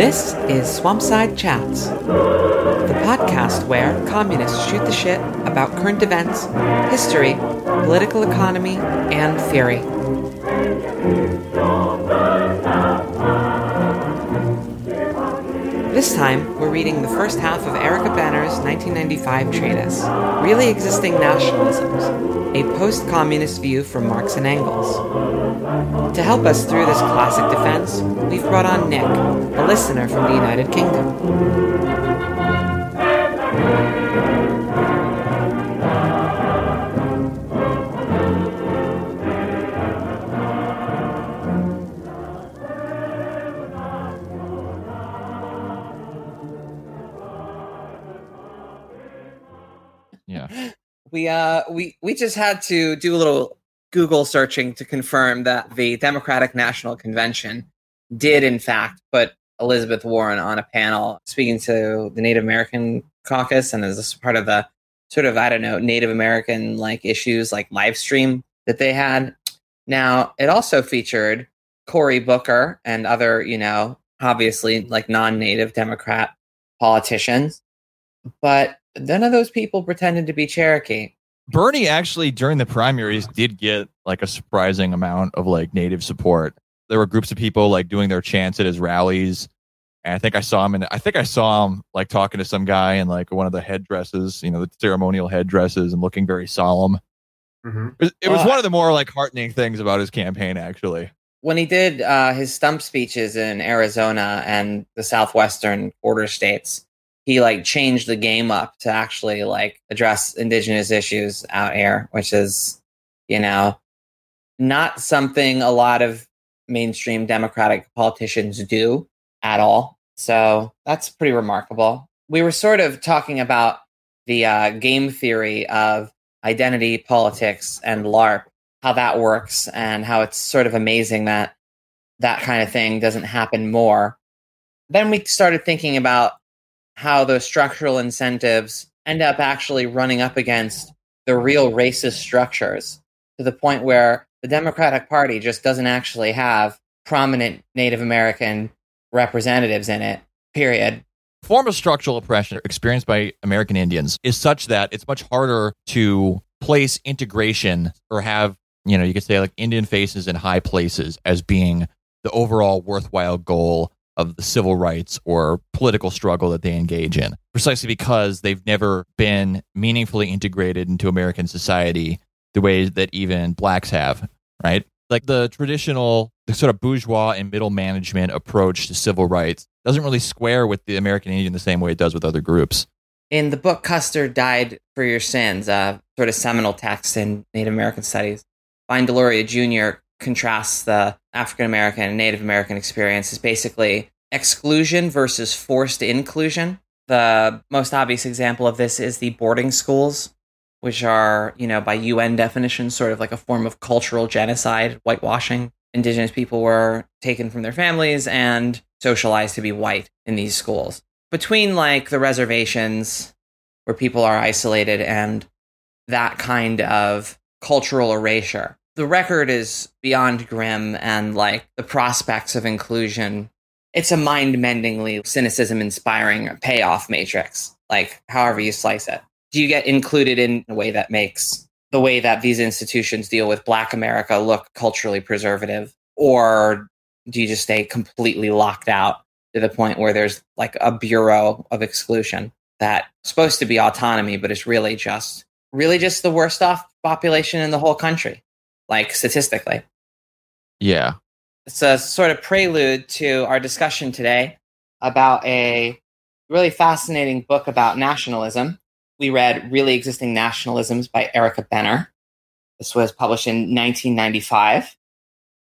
This is Swampside Chats, the podcast where communists shoot the shit about current events, history, political economy, and theory. This time, we're reading the first half of Erica Benner's 1995 treatise, Really Existing Nationalisms, a post communist view from Marx and Engels. To help us through this classic defense, we've brought on Nick, a listener from the United Kingdom. Yeah. we uh we we just had to do a little Google searching to confirm that the Democratic National Convention did in fact put Elizabeth Warren on a panel speaking to the Native American caucus and as part of the sort of I don't know Native American like issues like live stream that they had. Now it also featured Cory Booker and other you know obviously like non-native Democrat politicians, but none of those people pretended to be Cherokee. Bernie actually during the primaries did get like a surprising amount of like native support. There were groups of people like doing their chants at his rallies. And I think I saw him and I think I saw him like talking to some guy in like one of the headdresses, you know, the ceremonial headdresses and looking very solemn. Mm-hmm. It was, it was Uh, one of the more like heartening things about his campaign actually. When he did uh, his stump speeches in Arizona and the southwestern border states, he like changed the game up to actually like address indigenous issues out here, which is, you know, not something a lot of mainstream Democratic politicians do at all. So that's pretty remarkable. We were sort of talking about the uh, game theory of identity politics and LARP, how that works, and how it's sort of amazing that that kind of thing doesn't happen more. Then we started thinking about how those structural incentives end up actually running up against the real racist structures to the point where the Democratic Party just doesn't actually have prominent Native American representatives in it, period. form of structural oppression experienced by American Indians is such that it's much harder to place integration or have, you know, you could say like Indian faces in high places as being the overall worthwhile goal of the civil rights or political struggle that they engage in, precisely because they've never been meaningfully integrated into American society the way that even blacks have, right? Like the traditional, the sort of bourgeois and middle management approach to civil rights doesn't really square with the American Indian the same way it does with other groups. In the book Custer Died for Your Sins, a sort of seminal text in Native American studies, Vine Deloria Jr. contrasts the African American and Native American experience is basically exclusion versus forced inclusion. The most obvious example of this is the boarding schools, which are, you know, by UN definition, sort of like a form of cultural genocide, whitewashing. Indigenous people were taken from their families and socialized to be white in these schools. Between like the reservations where people are isolated and that kind of cultural erasure, the record is beyond grim and like the prospects of inclusion. It's a mind mendingly cynicism inspiring payoff matrix, like however you slice it. Do you get included in a way that makes the way that these institutions deal with Black America look culturally preservative? Or do you just stay completely locked out to the point where there's like a bureau of exclusion that's supposed to be autonomy, but it's really just really just the worst off population in the whole country, like statistically. Yeah. It's a sort of prelude to our discussion today about a really fascinating book about nationalism. We read Really Existing Nationalisms by Erica Benner. This was published in 1995.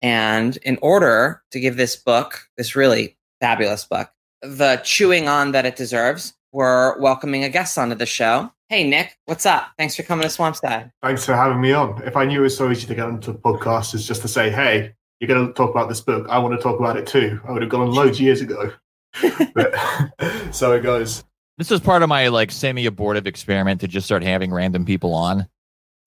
And in order to give this book, this really fabulous book, the chewing on that it deserves, we're welcoming a guest onto the show. Hey, Nick, what's up? Thanks for coming to Swampside. Thanks for having me on. If I knew it was so easy to get onto a podcast as just to say, hey, you're going to talk about this book, I want to talk about it too, I would have gone loads years ago. but so it goes. This is part of my like semi abortive experiment to just start having random people on.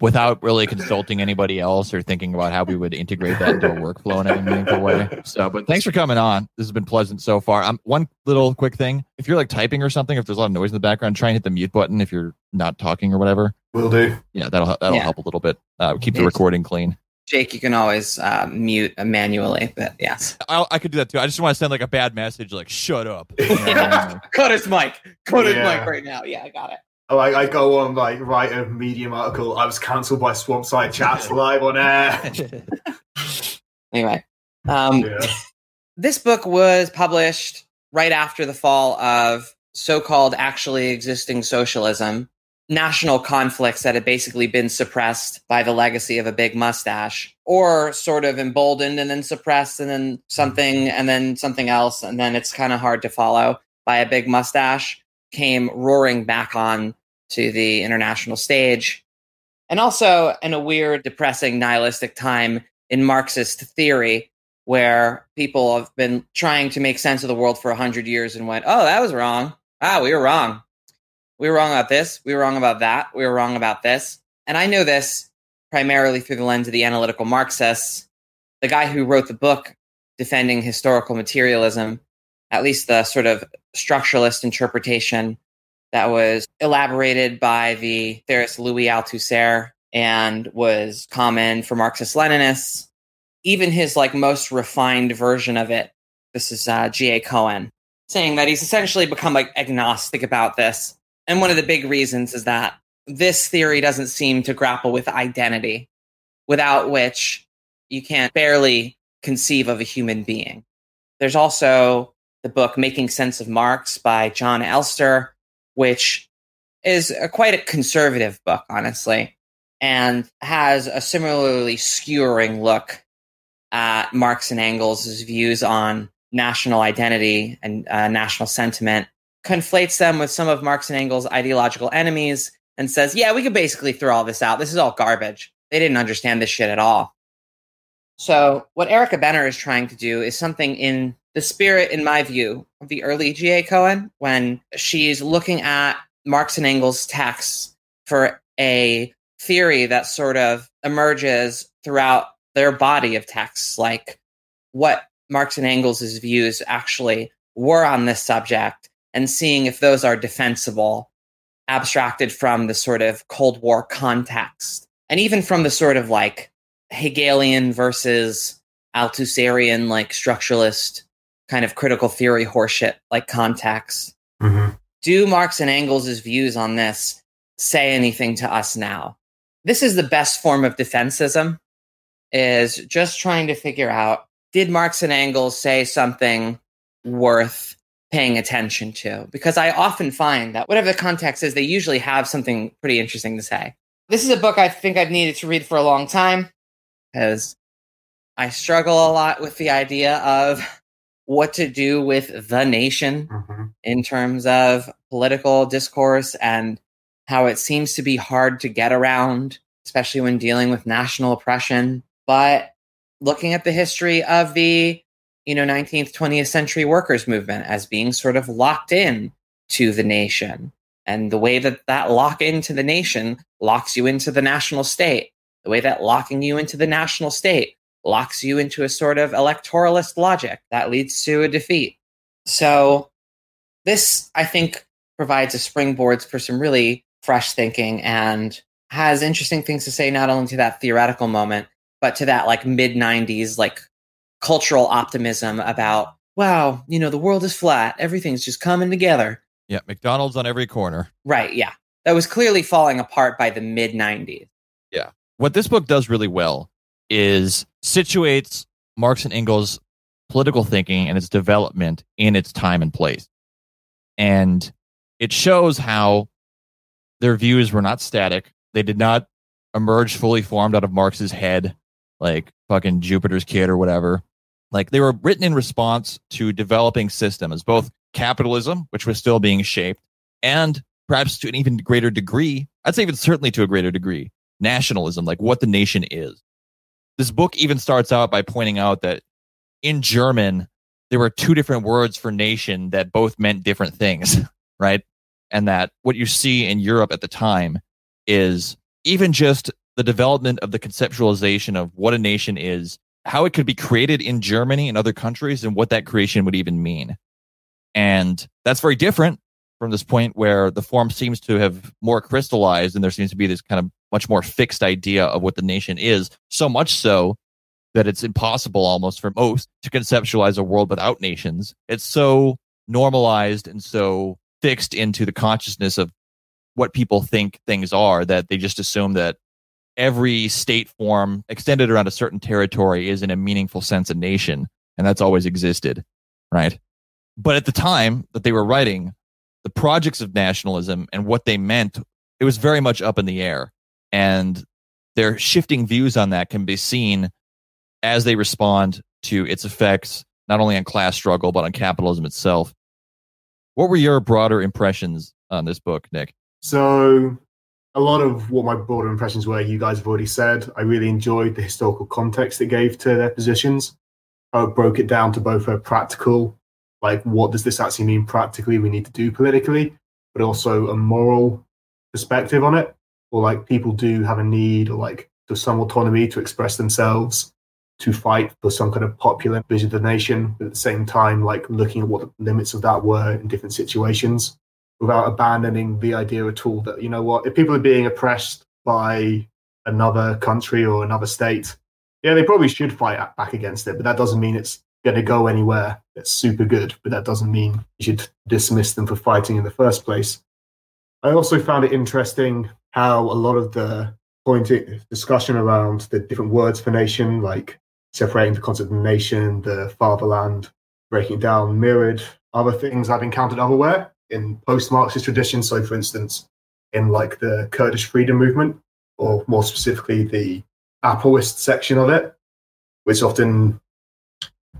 Without really consulting anybody else or thinking about how we would integrate that into a workflow in any meaningful way. So, but thanks for coming on. This has been pleasant so far. Um, one little quick thing: if you're like typing or something, if there's a lot of noise in the background, try and hit the mute button if you're not talking or whatever. Will do. Yeah, that'll that'll Yeah. help a little bit. Uh, keep the recording clean. Jake, you can always uh, mute manually, but yes. I, I could do that too. I just want to send like a bad message, like "shut up." You know what Cut his mic. Cut his Yeah. mic right now. Yeah, I got it. Like I go on like write a medium article. I was cancelled by Swampside Chats live on air. Anyway, um, Yeah. this book was published right after the fall of so-called actually existing socialism national conflicts that had basically been suppressed by the legacy of a big mustache or sort of emboldened and then suppressed and then something and then something else and then it's kind of hard to follow by a big mustache came roaring back on to the international stage and also in a weird depressing nihilistic time in marxist theory where people have been trying to make sense of the world for 100 years and went, oh, that was wrong. Ah, we were wrong. We were wrong about this. We were wrong about that. We were wrong about this. And I know this primarily through the lens of the analytical Marxists. The guy who wrote the book defending historical materialism, at least the sort of structuralist interpretation that was elaborated by the theorist Louis Althusser and was common for Marxist Leninists. Even his like most refined version of it this is uh, G.A. Cohen saying that he's essentially become like agnostic about this. And one of the big reasons is that this theory doesn't seem to grapple with identity without which you can't barely conceive of a human being. There's also the book making sense of marx by Jon Elster which is a, quite a conservative book honestly and has a similarly skewering look at Marx and Engels' views on national identity and uh, national sentiment, conflates them with some of Marx and Engels' ideological enemies, and says, yeah, we could basically throw all this out. This is all garbage. They didn't understand this shit at all. So, what Erica Benner is trying to do is something in the spirit, in my view, of the early G.A. Cohen, when she's looking at Marx and Engels' texts for a theory that sort of emerges throughout their body of texts, like what Marx and Engels' views actually were on this subject, and seeing if those are defensible, abstracted from the sort of Cold War context, and even from the sort of like Hegelian versus Althusserian, like structuralist kind of critical theory horseshit like context. Mhm. Do Marx and Engels' views on this say anything to us now? This is the best form of defensism is just trying to figure out did Marx and Engels say something worth paying attention to? Because I often find that whatever the context is, they usually have something pretty interesting to say. This is a book I think I've needed to read for a long time because I struggle a lot with the idea of what to do with the nation Mhm. in terms of political discourse and how it seems to be hard to get around, especially when dealing with national oppression. But looking at the history of the you know 19th 20th century workers movement as being sort of locked in to the nation and the way that that lock into the nation locks you into the national state the way that locking you into the national state locks you into a sort of electoralist logic that leads to a defeat. So this i think provides a springboard for some really fresh thinking and has interesting things to say not only to that theoretical moment but to that like mid 90s like cultural optimism about wow you know the world is flat. Everything's just coming together. Yeah, McDonald's on every corner. right yeah. That was clearly falling apart by the mid 90s Yeah. What this book does really well is situates Marx and Engels' political thinking and its development in its time and place. And it shows how their views were not static. They did not emerge fully formed out of Marx's head, like fucking Jupiter's kid or whatever. Like they were written in response to developing systems, both capitalism, which was still being shaped, and perhaps to an even greater degree, I'd say even certainly to a greater degree, nationalism, like what the nation is. This book even starts out by pointing out that in German, there were two different words for nation that both meant different things, right? And that what you see in Europe at the time is even just the development of the conceptualization of what a nation is, how it could be created in Germany and other countries, and what that creation would even mean. And that's very different from this point where the form seems to have more crystallized and there seems to be this kind of much more fixed idea of what the nation is. So much so that it's impossible almost for most to conceptualize a world without nations. It's so normalized and so fixed into the consciousness of what people think things are that they just assume that every state form extended around a certain territory is in a meaningful sense a nation and that's always existed right but at the time that they were writing the projects of nationalism and what they meant it was very much up in the air. And their shifting views on that can be seen as they respond to its effects not only on class struggle but on capitalism itself. What were your broader impressions on this book nick? So a lot of what my broader impressions were you guys have already said. I really enjoyed like what does this actually mean practically? We need to do politically but also a moral perspective on it. Or like people do have a need or like to some autonomy to express themselves to fight for some kind of popular vision of the nation but at the same time like looking at what the limits of that were in different situations without abandoning the idea at all that you know what if people are being oppressed by another country or another state yeah they probably should fight back against it but that doesn't mean it's going to go anywhere that's super good but that doesn't mean you should dismiss them for fighting in the first place i also found it interesting how a lot of the point discussion around the different words for nation like separating the concept of nation the fatherland breaking down mirrored other things i've encountered elsewhere in post-Marxist traditions. So, for instance, in like the Kurdish freedom movement, or more specifically the Apoist section of it, which often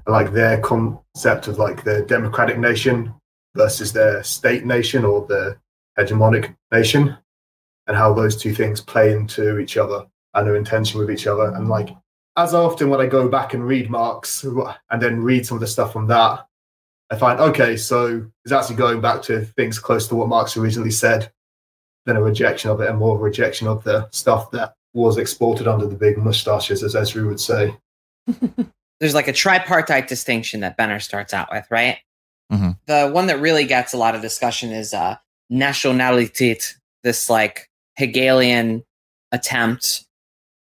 like their concept of like the democratic nation versus their state nation or the hegemonic nation, and how those two things play into each other and are in tension with each other. And like as often when I go back and read Marx and then read some of the stuff from that, I find, okay, so it's actually going back to things close to what Marx originally said, than a rejection of it and more of a rejection of the stuff that was exported under the big mustaches, as ezra would say. There's like a tripartite distinction that Benner starts out with, right? Mm-hmm. The one that really gets a lot of discussion is uh, nationalität, this like Hegelian attempt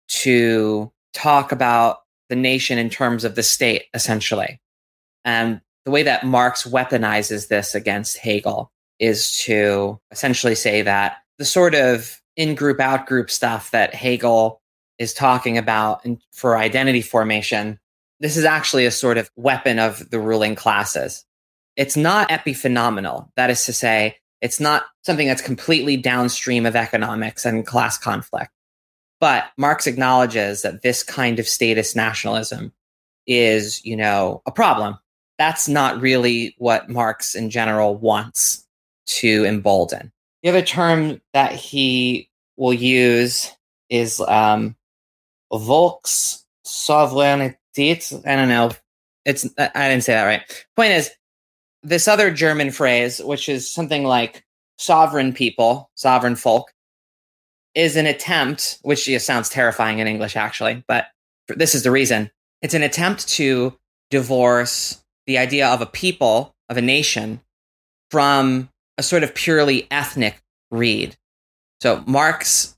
to talk about the nation in terms of the state, essentially. And the way that Marx weaponizes this against Hegel is to essentially say that the sort of in group, out group stuff that Hegel is talking about for identity formation, this is actually a sort of weapon of the ruling classes. It's not epiphenomenal. That is to say, it's not something that's completely downstream of economics and class conflict. But Marx acknowledges that this kind of status nationalism is, you know, a problem that's not really what Marx in general wants to embolden. The other term that he will use is um, Volks Souveränität. I don't know. It's I didn't say that right. Point is, this other German phrase, which is something like sovereign people, sovereign folk, is an attempt, which sounds terrifying in English actually, but this is the reason. It's an attempt to divorce the idea of a people, of a nation, from a sort of purely ethnic read. So Marx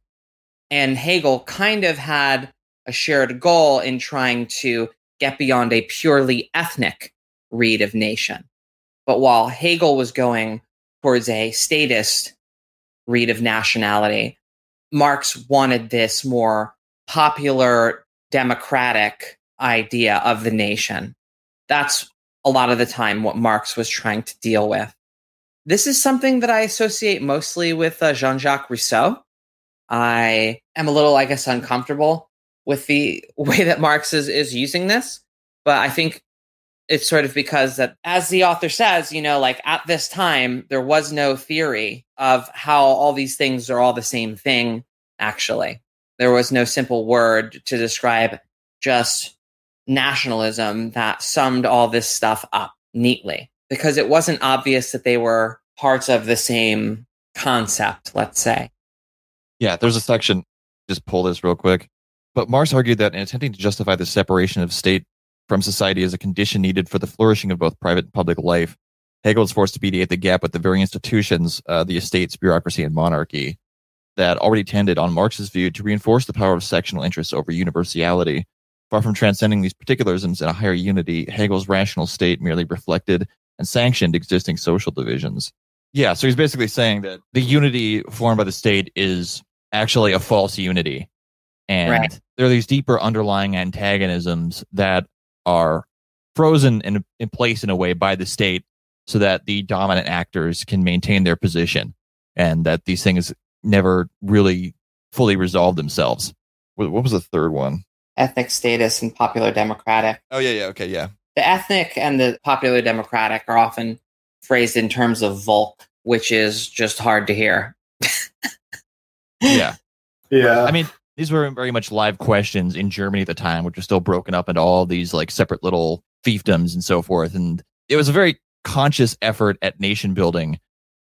and Hegel kind of had a shared goal in trying to get beyond a purely ethnic read of nation. But while Hegel was going towards a statist read of nationality, Marx wanted this more popular democratic idea of the nation. That's a lot of the time what Marx was trying to deal with. This is something that I associate mostly with uh, Jean Jacques Rousseau. I am a little, I guess, uncomfortable with the way that Marx is, is using this, but I think it's sort of because that, as the author says, you know, like at this time, there was no theory of how all these things are all the same thing, actually. There was no simple word to describe just nationalism that summed all this stuff up neatly because it wasn't obvious that they were parts of the same concept, let's say. Yeah, there's a section just pull this real quick. But Marx argued that in attempting to justify the separation of state from society as a condition needed for the flourishing of both private and public life, Hegel was forced to mediate the gap with the very institutions, uh, the estates, bureaucracy, and monarchy that already tended, on Marx's view, to reinforce the power of sectional interests over universality. Far from transcending these particularisms in a higher unity, Hegel's rational state merely reflected and sanctioned existing social divisions. Yeah, so he's basically saying that the unity formed by the state is actually a false unity. And Right. there are these deeper underlying antagonisms that are frozen in, in place in a way by the state so that the dominant actors can maintain their position and that these things never really fully resolve themselves. What, what was the third one? Ethnic status and popular democratic. Oh, yeah, yeah, okay, yeah. The ethnic and the popular democratic are often phrased in terms of Volk, which is just hard to hear. Yeah. Yeah. I mean, these were very much live questions in Germany at the time, which was still broken up into all these like separate little fiefdoms and so forth. And it was a very conscious effort at nation building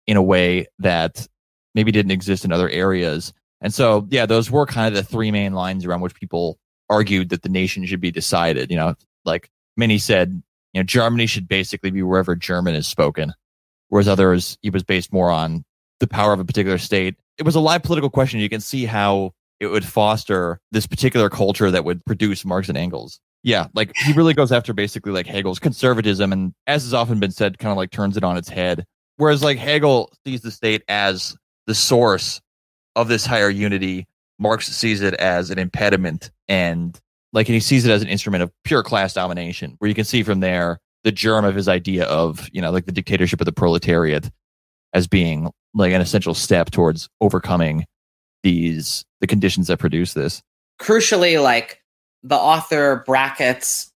in a way that maybe didn't exist in other areas. And so, yeah, those were kind of the three main lines around which people argued that the nation should be decided. You know, like many said, you know, Germany should basically be wherever German is spoken, whereas others, it was based more on the power of a particular state. It was a live political question. You can see how it would foster this particular culture that would produce Marx and Engels. Yeah, like he really goes after basically like Hegel's conservatism and as has often been said, kind of like turns it on its head. Whereas like Hegel sees the state as the source of this higher unity, Marx sees it as an impediment and like and he sees it as an instrument of pure class domination, where you can see from there the germ of his idea of, you know, like the dictatorship of the proletariat as being like an essential step towards overcoming these the conditions that produce this. Crucially, like the author brackets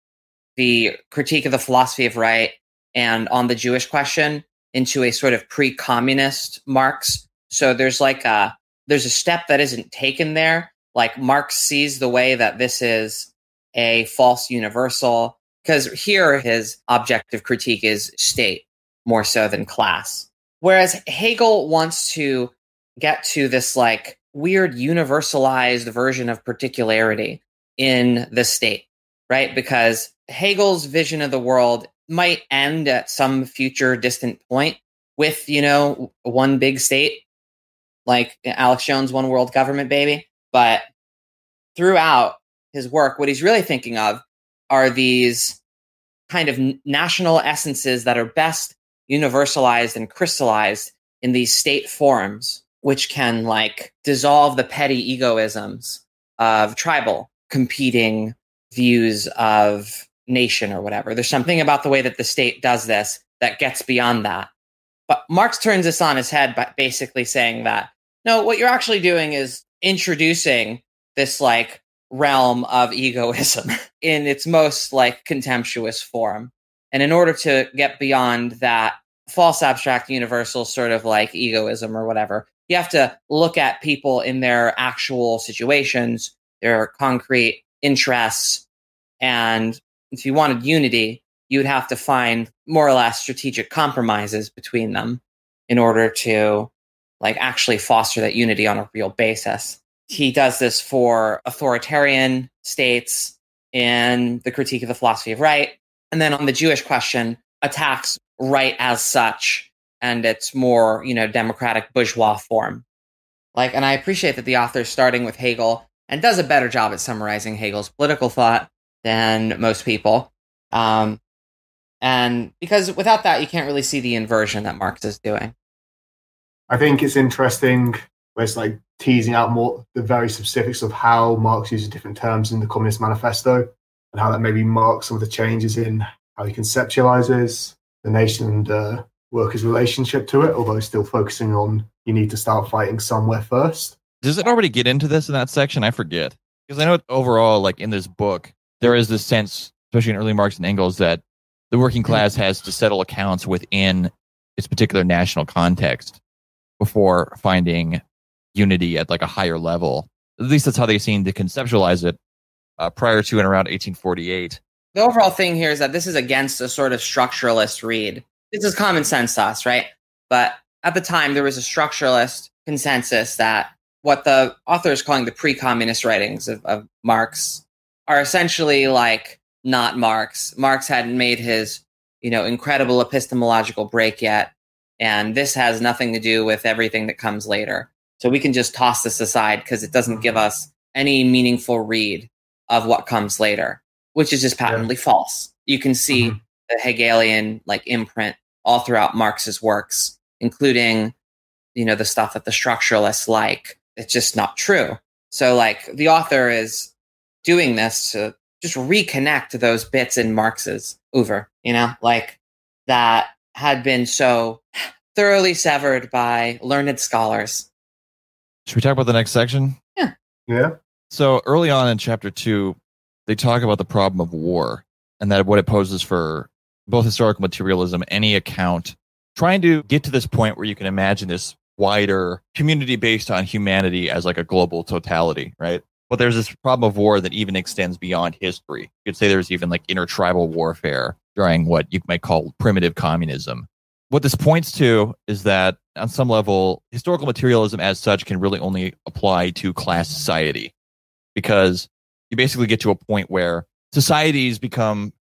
the critique of the philosophy of right and on the Jewish question into a sort of pre-communist Marx. So there's like a there's a step that isn't taken there. Like Marx sees the way that this is a false universal because here his objective critique is state more so than class. Whereas Hegel wants to get to this like weird universalized version of particularity in the state, right? Because Hegel's vision of the world might end at some future distant point with, you know, one big state, like Alex Jones' one world government, baby. But throughout his work, what he's really thinking of are these kind of national essences that are best universalized and crystallized in these state forms, which can like dissolve the petty egoisms of tribal competing views of nation or whatever. There's something about the way that the state does this that gets beyond that. But Marx turns this on his head by basically saying that no, what you're actually doing is introducing this like realm of egoism in its most like contemptuous form. And in order to get beyond that false abstract universal sort of like egoism or whatever, you have to look at people in their actual situations, their concrete interests. And if you wanted unity, you would have to find more or less strategic compromises between them in order to like actually foster that unity on a real basis. He does this for authoritarian states in the critique of the philosophy of right. And then on the Jewish question, attacks right as such and its more, you know, democratic bourgeois form. Like, and I appreciate that the author is starting with Hegel and does a better job at summarizing Hegel's political thought than most people. Um, and because without that, you can't really see the inversion that Marx is doing. I think it's interesting where it's like teasing out more the very specifics of how Marx uses different terms in the Communist Manifesto and how that maybe marks some of the changes in how he conceptualizes the nation and uh, workers' relationship to it, although still focusing on you need to start fighting somewhere first. Does it already get into this in that section? I forget. Because I know overall, like in this book, there is this sense, especially in early Marx and Engels, that the working class has to settle accounts within its particular national context before finding unity at like a higher level. At least that's how they seem to conceptualize it uh, prior to and around 1848. The overall thing here is that this is against a sort of structuralist read. This is common sense to us, right? But at the time, there was a structuralist consensus that what the author is calling the pre-communist writings of, of Marx are essentially like not Marx. Marx hadn't made his, you know, incredible epistemological break yet, and this has nothing to do with everything that comes later. So we can just toss this aside because it doesn't give us any meaningful read of what comes later, which is just patently yeah. false. You can see mm-hmm. the Hegelian like imprint all throughout Marx's works, including, you know, the stuff that the structuralists like. It's just not true. So like the author is doing this to just reconnect those bits in Marx's over, you know, like that had been so thoroughly severed by learned scholars. Should we talk about the next section? Yeah. Yeah. So early on in chapter two, they talk about the problem of war and that what it poses for both historical materialism, any account, trying to get to this point where you can imagine this wider community based on humanity as like a global totality, right? But there's this problem of war that even extends beyond history. You could say there's even like intertribal warfare during what you might call primitive communism. What this points to is that on some level, historical materialism as such can really only apply to class society because you basically get to a point where societies become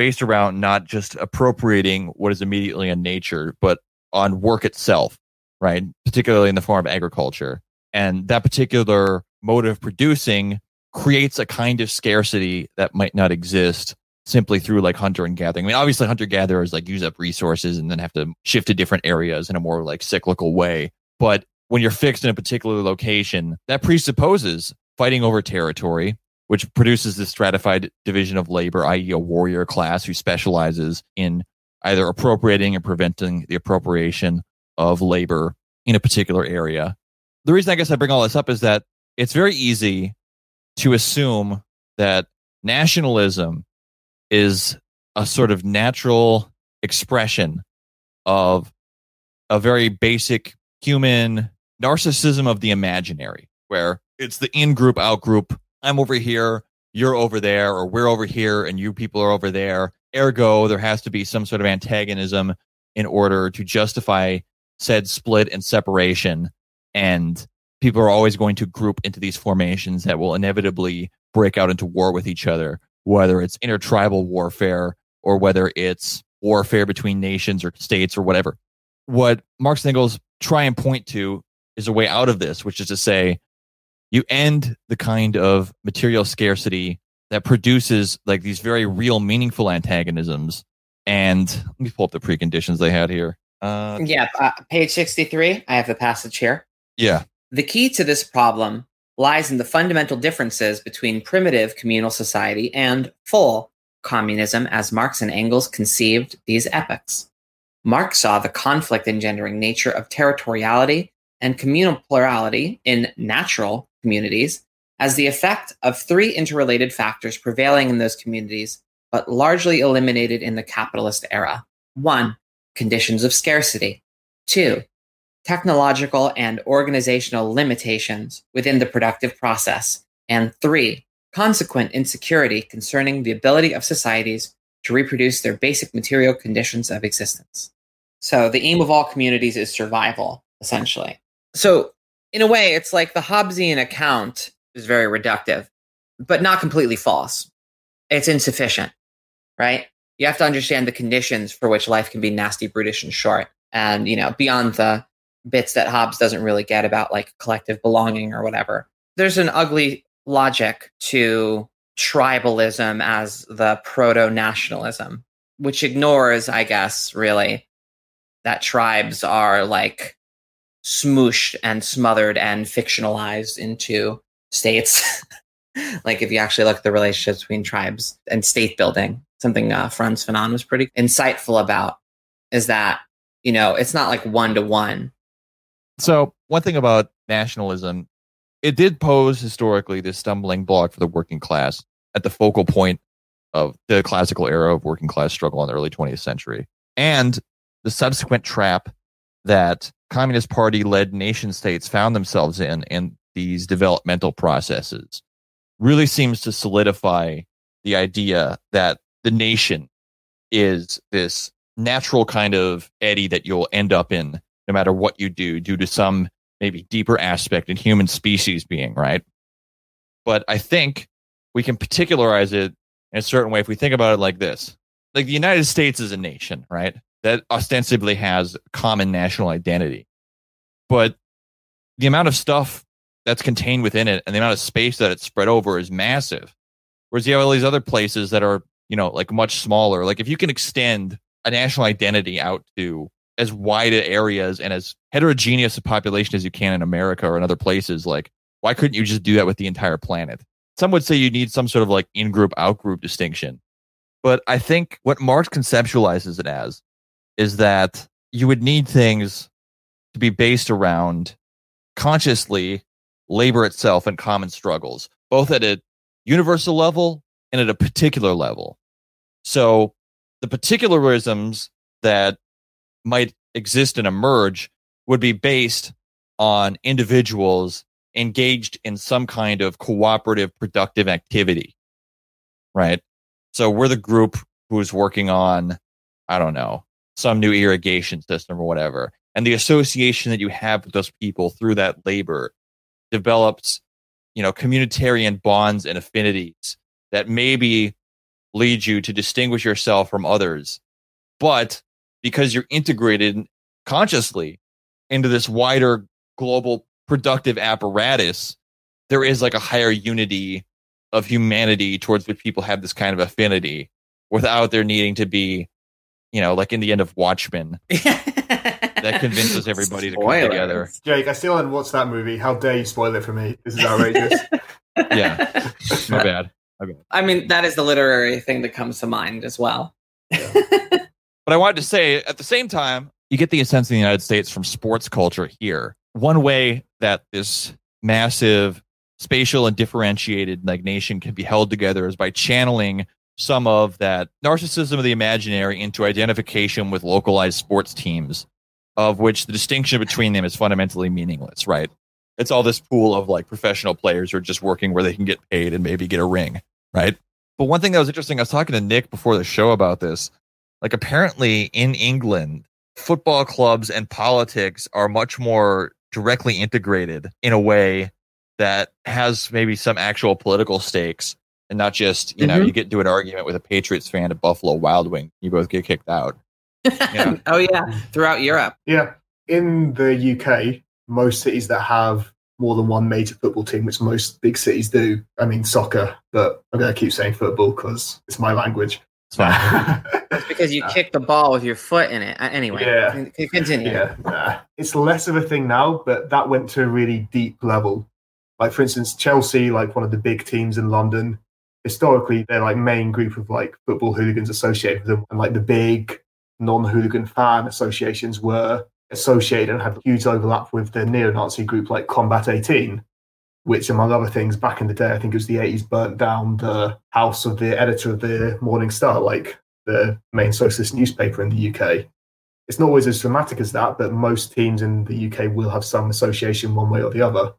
based around not just appropriating what is immediately in nature, but on work itself, right? Particularly in the form of agriculture. And that particular mode of producing creates a kind of scarcity that might not exist simply through like hunter and gathering. I mean, obviously hunter gatherers like use up resources and then have to shift to different areas in a more like cyclical way. But when you're fixed in a particular location, that presupposes fighting over territory, which produces this stratified division of labor, i.e., a warrior class who specializes in either appropriating and preventing the appropriation of labor in a particular area. The reason I guess I bring all this up is that it's very easy to assume that nationalism is a sort of natural expression of a very basic human narcissism of the imaginary, where it's the in group, out group. I'm over here, you're over there, or we're over here, and you people are over there. Ergo, there has to be some sort of antagonism in order to justify said split and separation. And people are always going to group into these formations that will inevitably break out into war with each other, whether it's intertribal warfare or whether it's warfare between nations or states or whatever. What Marx and Engels try and point to is a way out of this, which is to say, you end the kind of material scarcity that produces like these very real, meaningful antagonisms. And let me pull up the preconditions they had here. Uh, yeah, uh, page 63. I have the passage here. Yeah. The key to this problem lies in the fundamental differences between primitive communal society and full communism as Marx and Engels conceived these epochs. Marx saw the conflict engendering nature of territoriality and communal plurality in natural communities as the effect of three interrelated factors prevailing in those communities, but largely eliminated in the capitalist era. One, conditions of scarcity. Two, technological and organizational limitations within the productive process. And three, consequent insecurity concerning the ability of societies to reproduce their basic material conditions of existence. So the aim of all communities is survival, essentially. So in a way, it's like the Hobbesian account is very reductive, but not completely false. It's insufficient, right? You have to understand the conditions for which life can be nasty, brutish, and short. And, you know, beyond the bits that Hobbes doesn't really get about like collective belonging or whatever. There's an ugly logic to tribalism as the proto nationalism, which ignores, I guess, really that tribes are like smooshed and smothered and fictionalized into states. like if you actually look at the relationships between tribes and state building, something uh, Frantz Fanon was pretty insightful about is that, you know, it's not like one to one so, one thing about nationalism, it did pose historically this stumbling block for the working class at the focal point of the classical era of working class struggle in the early 20th century. And the subsequent trap that Communist Party led nation states found themselves in in these developmental processes really seems to solidify the idea that the nation is this natural kind of eddy that you'll end up in no matter what you do due to some maybe deeper aspect in human species being, right? But I think we can particularize it in a certain way if we think about it like this. Like the United States is a nation, right? That ostensibly has common national identity. But the amount of stuff that's contained within it and the amount of space that it's spread over is massive. Whereas you have all these other places that are, you know, like much smaller. Like if you can extend a national identity out to as wide areas and as heterogeneous a population as you can in America or in other places, like why couldn't you just do that with the entire planet? Some would say you need some sort of like in group, out group distinction. But I think what Marx conceptualizes it as is that you would need things to be based around consciously labor itself and common struggles, both at a universal level and at a particular level. So the particularisms that might exist and emerge would be based on individuals engaged in some kind of cooperative, productive activity. Right. So we're the group who's working on, I don't know, some new irrigation system or whatever. And the association that you have with those people through that labor develops, you know, communitarian bonds and affinities that maybe lead you to distinguish yourself from others. But because you're integrated consciously into this wider global productive apparatus, there is like a higher unity of humanity towards which people have this kind of affinity without there needing to be, you know, like in the end of Watchmen, that convinces everybody to come together. Jake, I still haven't watched that movie. How dare you spoil it for me? This is outrageous. yeah, my bad. my bad. I mean, that is the literary thing that comes to mind as well. Yeah. but I wanted to say at the same time, you get the sense in the United States from sports culture here. One way that this massive spatial and differentiated like nation can be held together is by channeling some of that narcissism of the imaginary into identification with localized sports teams of which the distinction between them is fundamentally meaningless right? It's all this pool of like professional players who are just working where they can get paid and maybe get a ring right? But one thing that was interesting i was talking to nick before the show about this like apparently in england football clubs and politics are much more directly integrated in a way that has maybe some actual political stakes and not just you know mm-hmm. you get into an argument with a Patriots fan at Buffalo Wild Wing, you both get kicked out. Yeah. oh yeah, throughout Europe. Yeah, in the UK, most cities that have more than one major football team, which most big cities do. I mean soccer, but I'm gonna keep saying football because it's my language. It's because you kick the ball with your foot in it. Anyway, yeah. continue. Yeah, nah. it's less of a thing now, but that went to a really deep level. Like for instance, Chelsea, like one of the big teams in London, historically they're like main group of like football hooligans associated with them, and like the big non-hooligan fan associations were associated and had huge overlap with the neo-Nazi group like Combat 18, which, among other things, back in the day, I think it was the 80s, burnt down the house of the editor of the Morning Star, like the main socialist newspaper in the UK. It's not always as dramatic as that, but most teams in the UK will have some association one way or the other.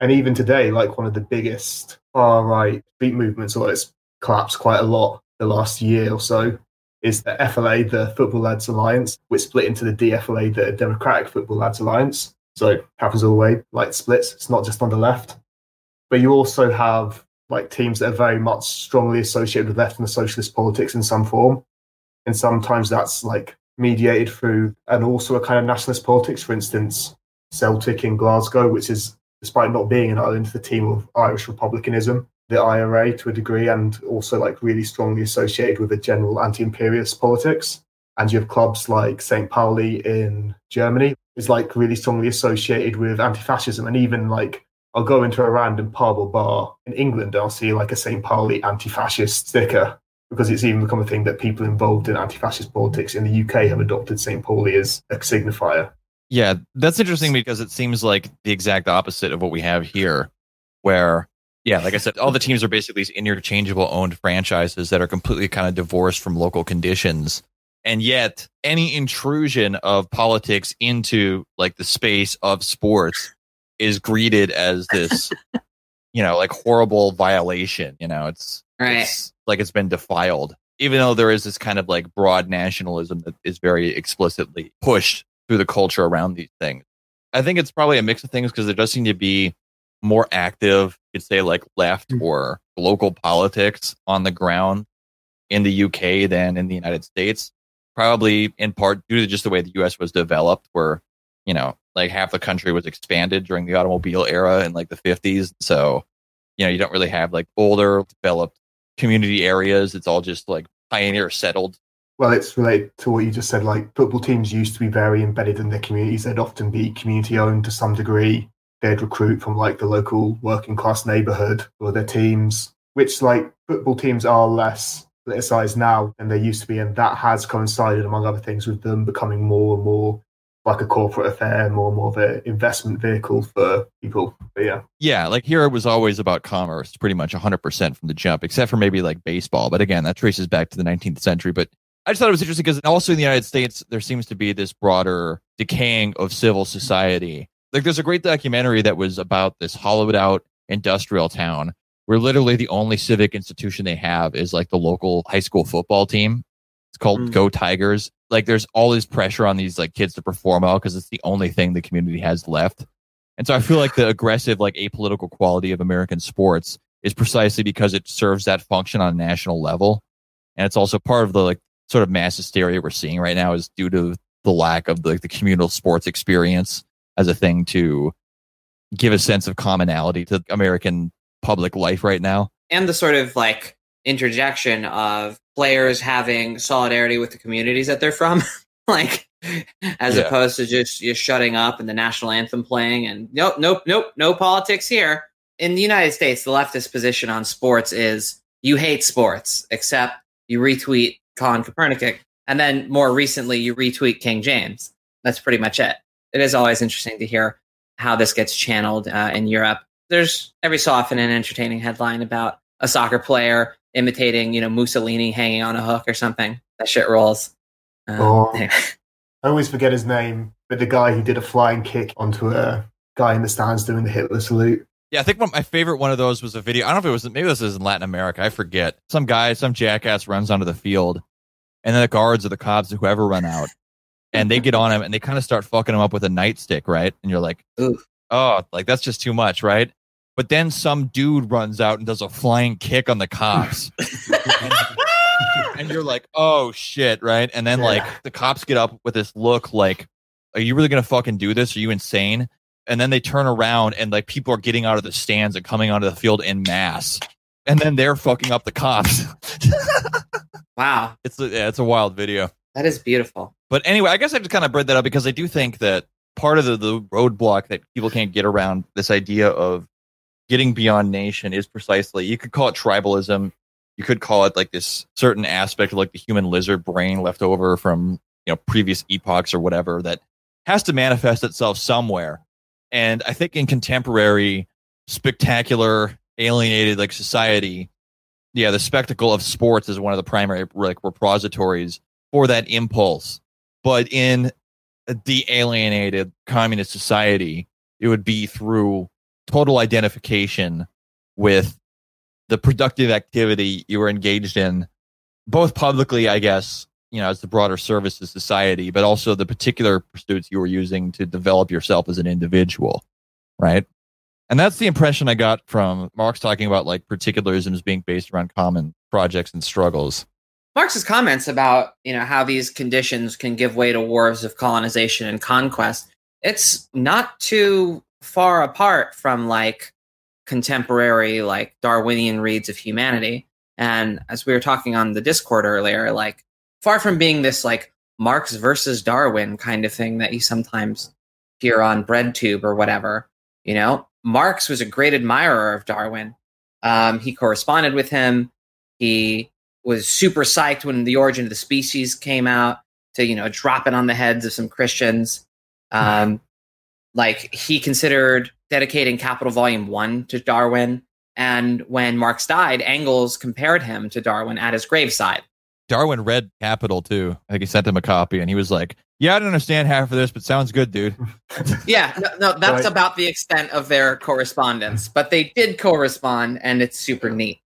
And even today, like one of the biggest far right street movements, although it's collapsed quite a lot the last year or so, is the FLA, the Football Lads Alliance, which split into the DFLA, the Democratic Football Lads Alliance. So happens all the way, like splits. It's not just on the left. But you also have like teams that are very much strongly associated with left and socialist politics in some form. And sometimes that's like mediated through and also a kind of nationalist politics. For instance, Celtic in Glasgow, which is, despite not being in Ireland, the team of Irish republicanism, the IRA to a degree, and also like really strongly associated with a general anti imperialist politics. And you have clubs like St. Pauli in Germany, is like really strongly associated with anti-fascism and even like I'll go into a random pub or bar in England and I'll see like a St. Pauli anti-fascist sticker because it's even become a thing that people involved in anti-fascist politics in the UK have adopted St. Pauli as a signifier. Yeah, that's interesting because it seems like the exact opposite of what we have here, where yeah, like I said, all the teams are basically interchangeable owned franchises that are completely kind of divorced from local conditions and yet any intrusion of politics into like the space of sports is greeted as this you know like horrible violation you know it's right. it's like it's been defiled even though there is this kind of like broad nationalism that is very explicitly pushed through the culture around these things I think it's probably a mix of things because there does seem to be more active, you'd say like left Mm. or local politics on the ground in the UK than in the United States. Probably in part due to just the way the US was developed, where, you know, like half the country was expanded during the automobile era in like the 50s. So, you know, you don't really have like older, developed community areas. It's all just like pioneer settled. Well, it's related to what you just said. Like football teams used to be very embedded in their communities. They'd often be community owned to some degree. They'd recruit from like the local working class neighborhood or their teams, which like football teams are less politicized now than they used to be. And that has coincided, among other things, with them becoming more and more like a corporate affair, more and more of an investment vehicle for people. But yeah. Yeah, like here it was always about commerce, pretty much 100% from the jump, except for maybe like baseball. But again, that traces back to the 19th century. But I just thought it was interesting because also in the United States, there seems to be this broader decaying of civil society. Like there's a great documentary that was about this hollowed out industrial town where literally the only civic institution they have is like the local high school football team. It's called Mm. Go Tigers. Like there's all this pressure on these like kids to perform well because it's the only thing the community has left. And so I feel like the aggressive, like apolitical quality of American sports is precisely because it serves that function on a national level. And it's also part of the like sort of mass hysteria we're seeing right now is due to the lack of like the communal sports experience as a thing to give a sense of commonality to American public life right now. and the sort of like interjection of players having solidarity with the communities that they're from like as Yeah. opposed to just just shutting up and the national anthem playing and nope nope nope no politics here in the united states the leftist position on sports is you hate sports except you retweet colin kaepernick and then more recently you retweet king james that's pretty much it it is always interesting to hear how this gets channeled uh, in europe there's every so often an entertaining headline about a soccer player imitating, you know, Mussolini hanging on a hook or something. That shit rolls. Um, Oh. anyway. I always forget his name, but the guy who did a flying kick onto a guy in the stands doing the Hitler salute. Yeah, I think one, my favorite one of those was a video. I don't know if it was maybe this is in Latin America. I forget. Some guy, some jackass runs onto the field, and then the guards or the cops or whoever run out, and they get on him and they kind of start fucking him up with a nightstick, right? And you're like, Oof. oh, like that's just too much, right? But then some dude runs out and does a flying kick on the cops. and, and you're like, oh shit, right? And then like the cops get up with this look like, are you really gonna fucking do this? Are you insane? And then they turn around and like people are getting out of the stands and coming onto the field in mass. And then they're fucking up the cops. wow, it's a, yeah, it's a wild video. that is beautiful. But anyway, I guess I just kind of bred that up because I do think that part of the, the roadblock that people can't get around this idea of getting beyond nation is precisely you could call it tribalism. You could call it like this certain aspect of like the human lizard brain left over from you know previous epochs or whatever that has to manifest itself somewhere. And I think in contemporary spectacular alienated like society, yeah, the spectacle of sports is one of the primary like repositories for that impulse. But in the alienated communist society, it would be through total identification with the productive activity you were engaged in, both publicly, I guess, you know, as the broader service to society, but also the particular pursuits you were using to develop yourself as an individual, right? And that's the impression I got from Marx talking about like particularisms being based around common projects and struggles. Marx's comments about you know how these conditions can give way to wars of colonization and conquest. It's not too far apart from like contemporary like Darwinian reads of humanity. And as we were talking on the Discord earlier, like far from being this like Marx versus Darwin kind of thing that you sometimes hear on BreadTube or whatever, you know, Marx was a great admirer of Darwin. Um, he corresponded with him. He was super psyched when the origin of the species came out to you know drop it on the heads of some christians um, like he considered dedicating capital volume 1 to darwin and when marx died engels compared him to darwin at his graveside Darwin read Capital too. I think he sent him a copy and he was like, Yeah, I don't understand half of this, but sounds good, dude. yeah no, no that's Right. about the extent of their correspondence but they did correspond and it's super neat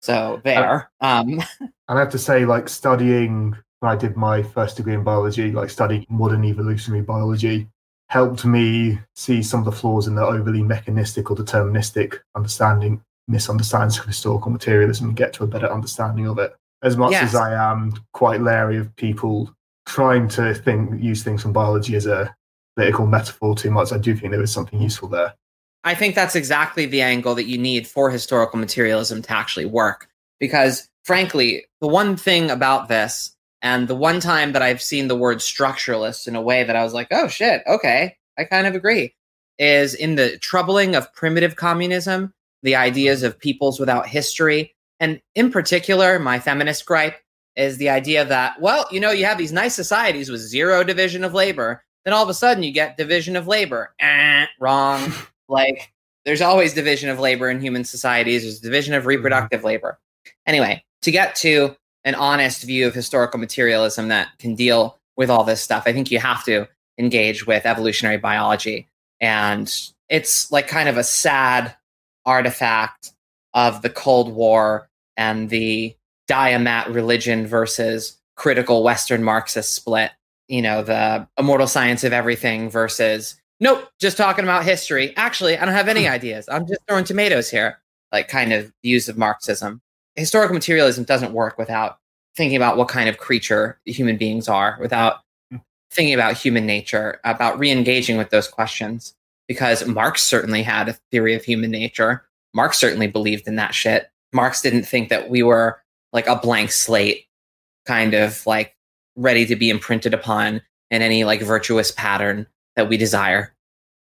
so there um, And I have to say, like studying when I did my first degree in biology, like studying modern evolutionary biology, helped me see some of the flaws in the overly mechanistic or deterministic understanding, misunderstandings of historical materialism and get to a better understanding of it. As much Yes. as I am quite leery of people trying to think use things from biology as a political metaphor too much, I do think there is something useful there. I think that's exactly the angle that you need for historical materialism to actually work. Because frankly, the one thing about this, and the one time that I've seen the word structuralist in a way that I was like, oh shit, okay, I kind of agree, is in the troubling of primitive communism, the ideas of peoples without history. And in particular, my feminist gripe is the idea that, well, you know, you have these nice societies with zero division of labor. Then all of a sudden you get division of labor. Eh, wrong. like there's always division of labor in human societies there's division of reproductive labor anyway to get to an honest view of historical materialism that can deal with all this stuff i think you have to engage with evolutionary biology and it's like kind of a sad artifact of the cold war and the diamat religion versus critical western marxist split you know the immortal science of everything versus nope, just talking about history. Actually, I don't have any hmm. ideas. I'm just throwing tomatoes here, like kind of views of Marxism. Historical materialism doesn't work without thinking about what kind of creature human beings are, without hmm. thinking about human nature, about re engaging with those questions. Because Marx certainly had a theory of human nature. Marx certainly believed in that shit. Marx didn't think that we were like a blank slate, kind of like ready to be imprinted upon in any like virtuous pattern that we desire.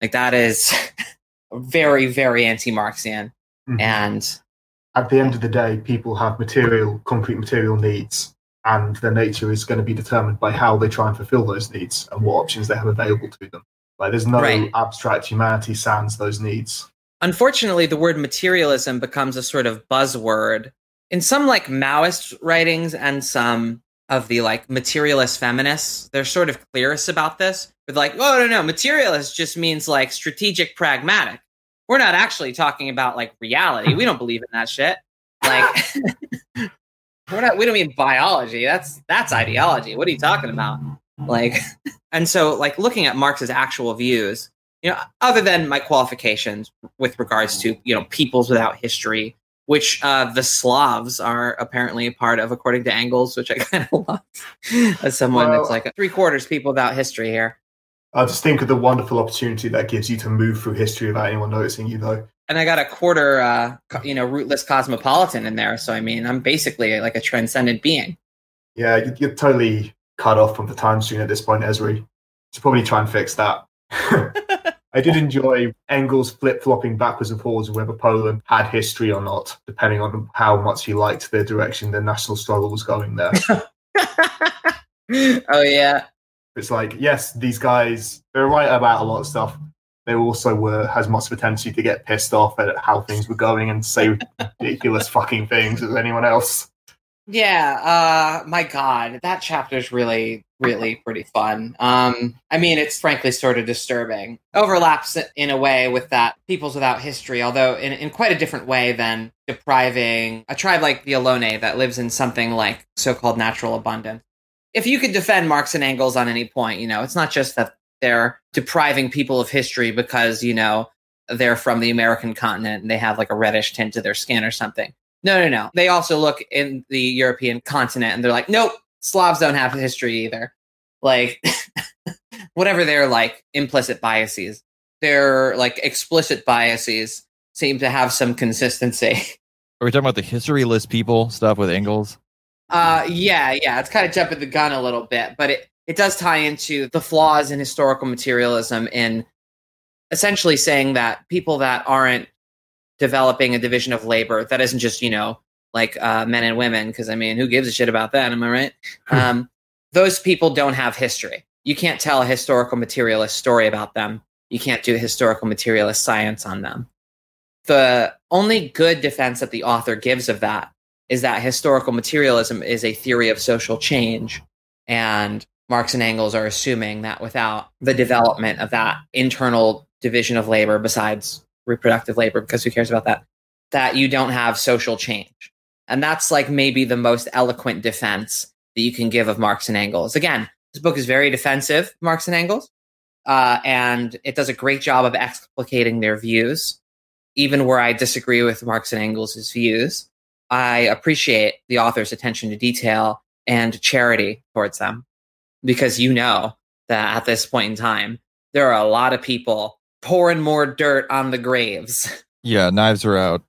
Like that is very, very anti-Marxian. Mhm. And At the end of the day, people have material, concrete material needs, and their nature is going to be determined by how they try and fulfill those needs and what options they have available to them. Like, there's no Right. abstract humanity sans those needs. Unfortunately, the word materialism becomes a sort of buzzword in some like Maoist writings and some of the like materialist feminists. They're sort of clearest about this. With like, oh no, no, materialist just means like strategic, pragmatic. We're not actually talking about like reality. We don't believe in that shit. Like, we're not. We don't mean biology. That's that's ideology. What are you talking about? Like, and so like looking at Marx's actual views, you know, other than my qualifications with regards to you know peoples without history, which uh, the Slavs are apparently a part of, according to Engels, which I kind of love as someone Well- that's like three quarters people without history here. I just think of the wonderful opportunity that gives you to move through history without anyone noticing you, though. And I got a quarter, uh, you know, rootless cosmopolitan in there. So I mean, I'm basically like a transcendent being. Yeah, you- you're totally cut off from the time stream at this point, Esri. Should probably try and fix that. I did enjoy Engels flip flopping backwards and forwards whether Poland had history or not, depending on how much he liked the direction the national struggle was going there. oh yeah, it's like, yes, these guys, they're right about a lot of stuff. They also were has much of a tendency to get pissed off at how things were going and say ridiculous fucking things as anyone else. Yeah, uh my god, that chapter is really really pretty fun. Um I mean it's frankly sort of disturbing. Overlaps in a way with that peoples without history, although in in quite a different way than depriving a tribe like the Ohlone that lives in something like so-called natural abundance. If you could defend Marx and Engels on any point, you know, it's not just that they're depriving people of history because, you know, they're from the American continent and they have like a reddish tint to their skin or something. No, no, no. They also look in the European continent and they're like, nope, Slavs don't have history either. Like, whatever their like implicit biases, their like explicit biases seem to have some consistency. Are we talking about the historyless people stuff with Engels? Uh, yeah, yeah. It's kind of jumping the gun a little bit, but it, it does tie into the flaws in historical materialism in essentially saying that people that aren't developing a division of labor that isn't just, you know, like uh, men and women, because I mean, who gives a shit about that? Am I right? um, those people don't have history. You can't tell a historical materialist story about them. You can't do historical materialist science on them. The only good defense that the author gives of that is that historical materialism is a theory of social change. And Marx and Engels are assuming that without the development of that internal division of labor, besides reproductive labor, because who cares about that, that you don't have social change. And that's like maybe the most eloquent defense that you can give of Marx and Engels. Again, this book is very defensive, Marx and Engels. uh, and it does a great job of explicating their views, even where I disagree with Marx and Engels' views. I appreciate the author's attention to detail and charity towards them because you know that at this point in time, there are a lot of people pouring more dirt on the graves. Yeah, knives are out.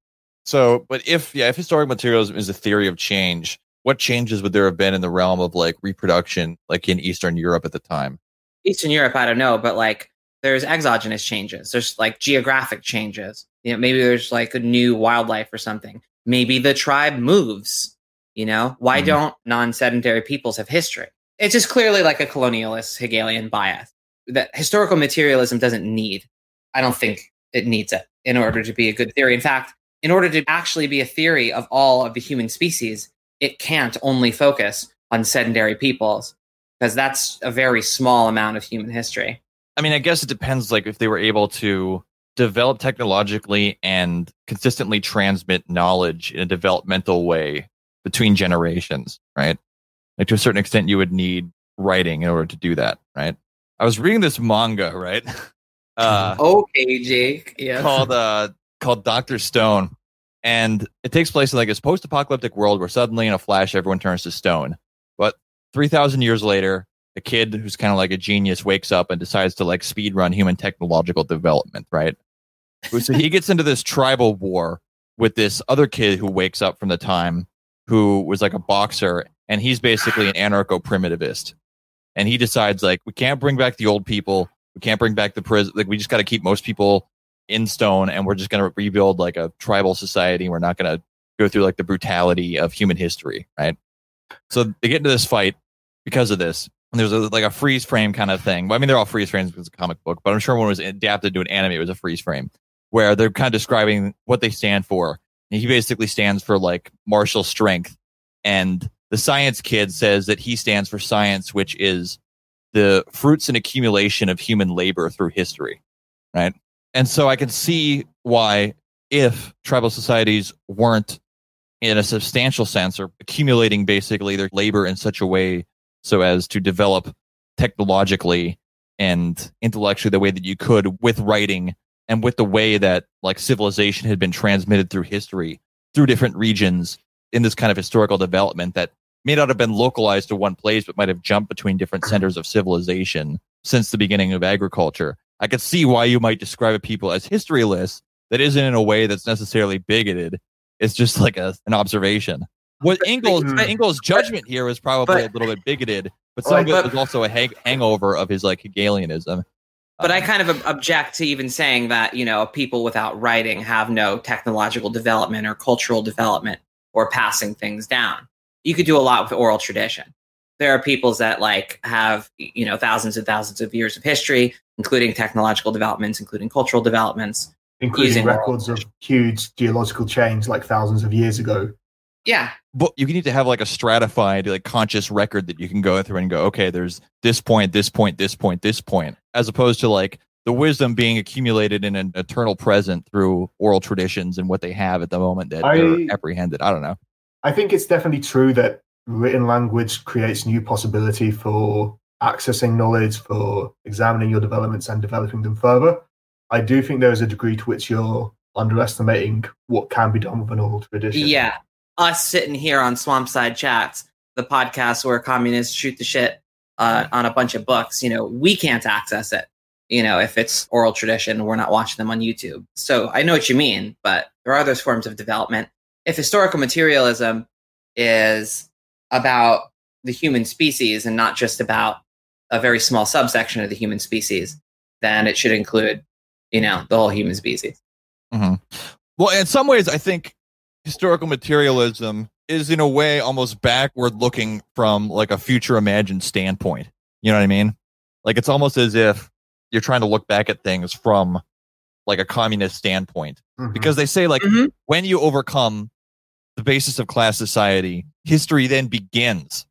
So, but if yeah, if historic materialism is a theory of change, what changes would there have been in the realm of like reproduction, like in Eastern Europe at the time? Eastern Europe, I don't know, but like there's exogenous changes. There's like geographic changes. You know, maybe there's like a new wildlife or something. Maybe the tribe moves. You know, why Mhm. don't non-sedentary peoples have history? It's just clearly like a colonialist Hegelian bias that historical materialism doesn't need. I don't think it needs it in order to be a good theory. In fact, in order to actually be a theory of all of the human species, it can't only focus on sedentary peoples because that's a very small amount of human history. I mean, I guess it depends. Like if they were able to develop technologically and consistently transmit knowledge in a developmental way between generations, right? Like to a certain extent, you would need writing in order to do that, right? I was reading this manga, right? Uh, Okay, Jake. Yeah. called uh called Doctor Stone, and it takes place in like this post-apocalyptic world where suddenly in a flash everyone turns to stone. But three thousand years later, a kid who's kind of like a genius wakes up and decides to like speed run human technological development, right? so he gets into this tribal war with this other kid who wakes up from the time who was like a boxer and he's basically an anarcho-primitivist and he decides like we can't bring back the old people we can't bring back the prison like we just got to keep most people in stone and we're just going to rebuild like a tribal society. We're not going to go through like the brutality of human history right? So they get into this fight because of this. And there's a, like a freeze frame kind of thing. I mean they're all freeze frames because it's a comic book but i'm sure when it was adapted to an anime it was a freeze frame where they're kind of describing what they stand for. And he basically stands for like martial strength. And the science kid says that he stands for science which is the fruits and accumulation of human labor through history right? And so i can see why if tribal societies weren't in a substantial sense or accumulating basically their labor in such a way so as to develop technologically and intellectually the way that you could with writing and with the way that like civilization had been transmitted through history through different regions in this kind of historical development that may not have been localized to one place but might have jumped between different centers of civilization since the beginning of agriculture i could see why you might describe people as historyless that isn't in a way that's necessarily bigoted it's just like a, an observation what Engels, Mm. Engels' judgment here was probably but- a little bit bigoted, but some of it was also a hang- hangover of his like Hegelianism. But I Um, kind of object to even saying that, you know, people without writing have no technological development or cultural development or passing things down. You could do a lot with oral tradition. There are peoples that like have, you know, thousands and thousands of years of history, including technological developments, including cultural developments. including records of huge geological change like thousands of years ago. Yeah. but you need to have like a stratified like conscious record that you can go through and go okay there's this point this point this point this point as opposed to like the wisdom being accumulated in an eternal present through oral traditions and what they have at the moment that I- they're apprehended i don't know I think it's definitely true that written language creates new possibility for accessing knowledge, for examining your developments and developing them further. I do think there is a degree to which you're underestimating what can be done with an oral tradition. Yeah. Us sitting here on Swampside Chats, the podcast where communists shoot the shit uh, on a bunch of books, you know, we can't access it. You know, if it's oral tradition, we're not watching them on YouTube. So I know what you mean, but there are those forms of development. If historical materialism is about the human species and not just about a very small subsection of the human species, then it should include, you know, the whole human species. well in some ways i think historical materialism is in a way almost backward looking from like a future imagined standpoint you know what i mean like it's almost as if you're trying to look back at things from like a communist standpoint Mhm. because they say like Mhm. when you overcome the basis of class society history then begins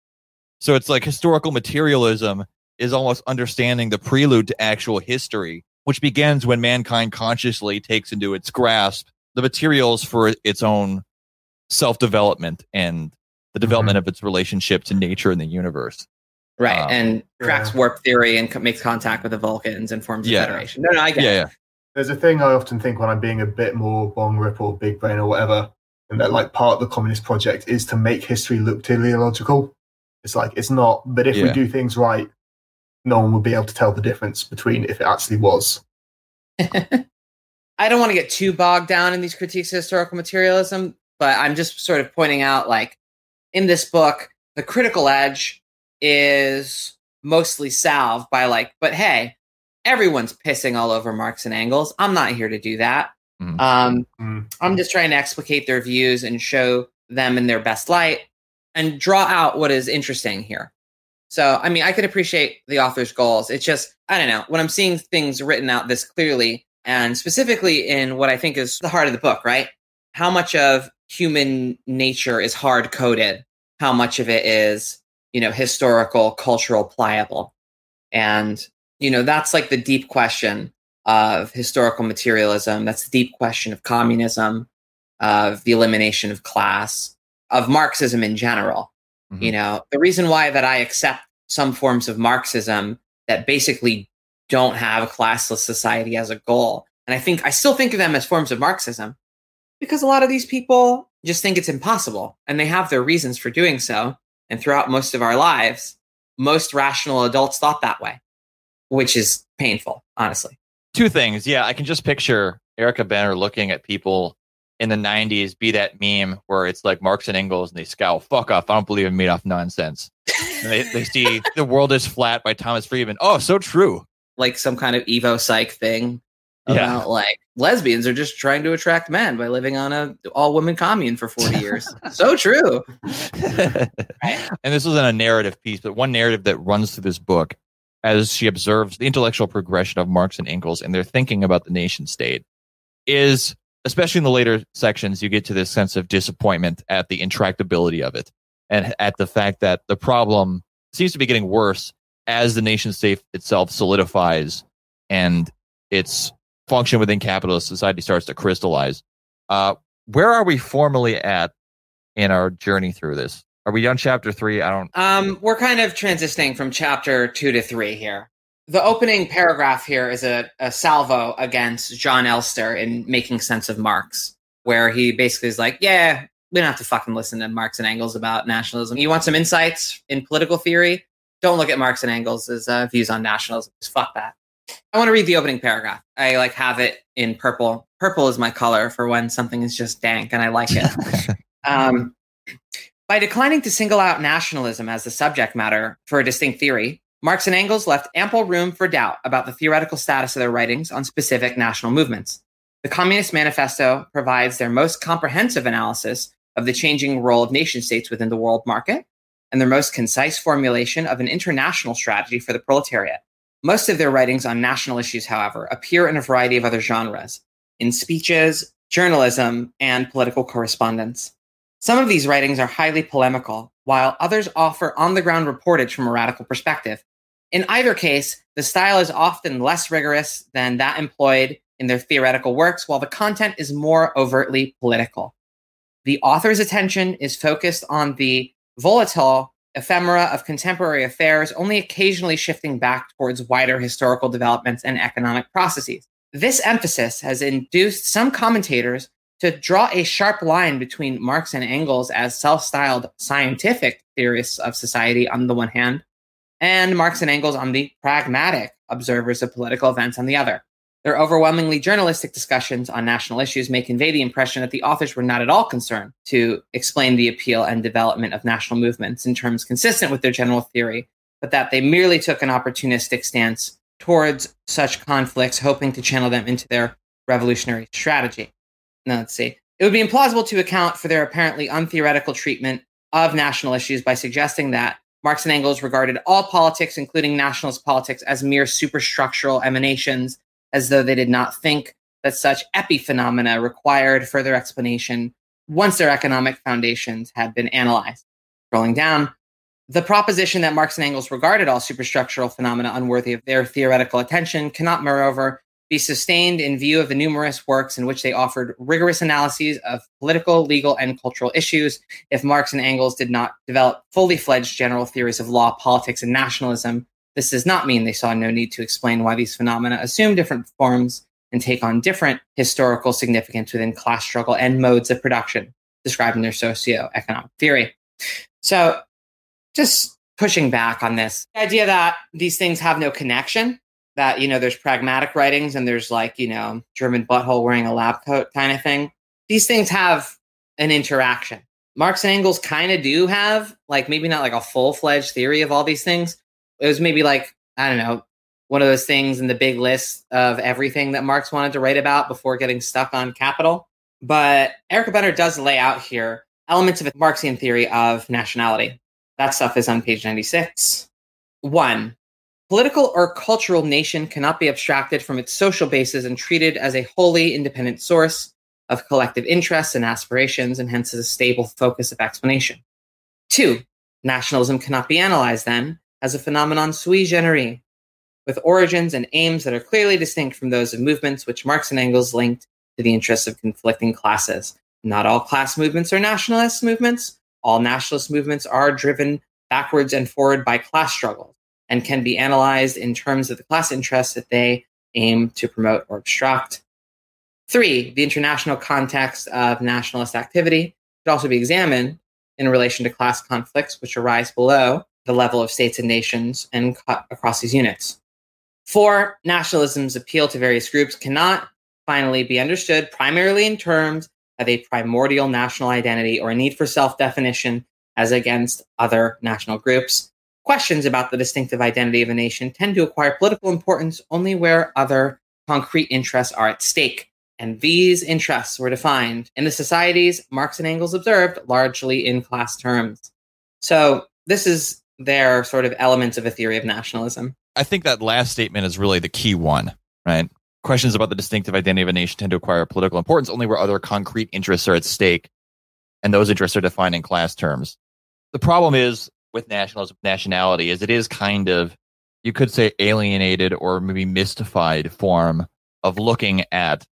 so it's like historical materialism is almost understanding the prelude to actual history which begins when mankind consciously takes into its grasp the materials for its own self-development and the development of its relationship to nature and the universe Right, Um, and cracks yeah. warp theory and co- makes contact with the Vulcans and forms a Yeah. federation. No, no, I get Yeah, it. yeah. There's a thing I often think when I'm being a bit more bong rip or big brain or whatever, and that like part of the communist project is to make history look teleological. It's like it's not, but if we do things right, no one will be able to tell the difference between if it actually was. I don't want to get too bogged down in these critiques of historical materialism, but I'm just sort of pointing out like in this book, the critical edge is mostly salved by like, but hey, everyone's pissing all over Marx and Engels. I'm not here to do that. Mhm. Um, Mm. I'm just trying to explicate their views and show them in their best light and draw out what is interesting here. So, I mean, I could appreciate the author's goals. It's just, I don't know, when I'm seeing things written out this clearly, and specifically in what I think is the heart of the book, right? How much of human nature is hard coded? How much of it is, you know, historical, cultural, pliable? And, you know, that's like the deep question of historical materialism. That's the deep question of communism, of the elimination of class, of Marxism in general. Mhm. You know, the reason why that I accept some forms of Marxism that basically don't have a classless society as a goal. And I think I still think of them as forms of Marxism because a lot of these people just think it's impossible and they have their reasons for doing so. And throughout most of our lives, most rational adults thought that way, which is painful, honestly. Two things. Yeah, I can just picture Erica Benner looking at people in the 90s, be that meme where it's like Marx and Engels and they scowl, fuck off. I don't believe in Madoff nonsense. They, they see The World is Flat by Thomas Friedman. Oh, so true. like some kind of evo psych thing Yeah. about like lesbians are just trying to attract men by living on a all women commune for 40 years so true and this isn't a narrative piece, but one narrative that runs through this book as she observes the intellectual progression of Marx and Engels and their thinking about the nation state is, especially in the later sections, you get to this sense of disappointment at the intractability of it and at the fact that the problem seems to be getting worse as the nation state itself solidifies and its function within capitalist society starts to crystallize. Uh, where are we formally at in our journey through this? Are we on chapter three? I don't. um we're kind of transitioning from chapter two to three here the opening paragraph here is a, a salvo against jon elster in making sense of marx where he basically is like yeah we don't have to fucking listen to marx and engels about nationalism you want some insights in political theory don't look at marx and engels' uh, views on nationalism just fuck that I want to read the opening paragraph. I like have it in purple. Purple is my color for when something is just dank and I like it. um, by declining to single out nationalism as the subject matter for a distinct theory, Marx and Engels left ample room for doubt about the theoretical status of their writings on specific national movements. The Communist Manifesto provides their most comprehensive analysis of the changing role of nation states within the world market and their most concise formulation of an international strategy for the proletariat. Most of their writings on national issues, however, appear in a variety of other genres in speeches, journalism, and political correspondence. Some of these writings are highly polemical, while others offer on the ground reportage from a radical perspective. In either case, the style is often less rigorous than that employed in their theoretical works, while the content is more overtly political. The author's attention is focused on the volatile ephemera of contemporary affairs, only occasionally shifting back towards wider historical developments and economic processes. This emphasis has induced some commentators to draw a sharp line between Marx and Engels as self styled scientific theorists of society on the one hand, and Marx and Engels on the pragmatic observers of political events on the other. Their overwhelmingly journalistic discussions on national issues may convey the impression that the authors were not at all concerned to explain the appeal and development of national movements in terms consistent with their general theory, but that they merely took an opportunistic stance towards such conflicts, hoping to channel them into their revolutionary strategy. Now, let's see. It would be implausible to account for their apparently untheoretical treatment of national issues by suggesting that Marx and Engels regarded all politics, including nationalist politics, as mere superstructural emanations as though they did not think that such epiphenomena required further explanation once their economic foundations had been analyzed. Scrolling down, the proposition that Marx and Engels regarded all superstructural phenomena unworthy of their theoretical attention cannot, moreover, be sustained in view of the numerous works in which they offered rigorous analyses of political, legal, and cultural issues. If Marx and Engels did not develop fully fledged general theories of law, politics, and nationalism, this does not mean they saw no need to explain why these phenomena assume different forms and take on different historical significance within class struggle and modes of production described in their socio-economic theory. So, just pushing back on this idea that these things have no connection that you know there's pragmatic writings and there's like you know german butthole wearing a lab coat kind of thing. These things have an interaction. Marx and engels kind of do have like maybe not like a full-fledged theory of all these things. It was maybe like i don't know one of those things in the big list of everything that marx wanted to write about before getting stuck on capital. But erica benner does lay out here elements of a marxian theory of nationality. That stuff is on page 96 one political or cultural nation cannot be abstracted from its social basis and treated as a wholly independent source of collective interests and aspirations, and hence as a stable focus of explanation. Two, nationalism cannot be analyzed then as a phenomenon sui generis, with origins and aims that are clearly distinct from those of movements which Marx and Engels linked to the interests of conflicting classes. Not all class movements are nationalist movements. All nationalist movements are driven backwards and forward by class struggles and can be analyzed in terms of the class interests that they aim to promote or obstruct. Three, the international context of nationalist activity should also be examined in relation to class conflicts which arise below the level of states and nations and across these units. Four, nationalism's appeal to various groups cannot finally be understood primarily in terms of a primordial national identity or a need for self definition as against other national groups. Questions about the distinctive identity of a nation tend to acquire political importance only where other concrete interests are at stake. And these interests were defined in the societies Marx and Engels observed largely in class terms. So, this is their sort of elements of a theory of nationalism. I think that last statement is really the key one, right? Questions about the distinctive identity of a nation tend to acquire political importance only where other concrete interests are at stake, and those interests are defined in class terms. The problem is with nationalism, nationality is it is kind of, you could say, alienated or maybe mystified form of looking at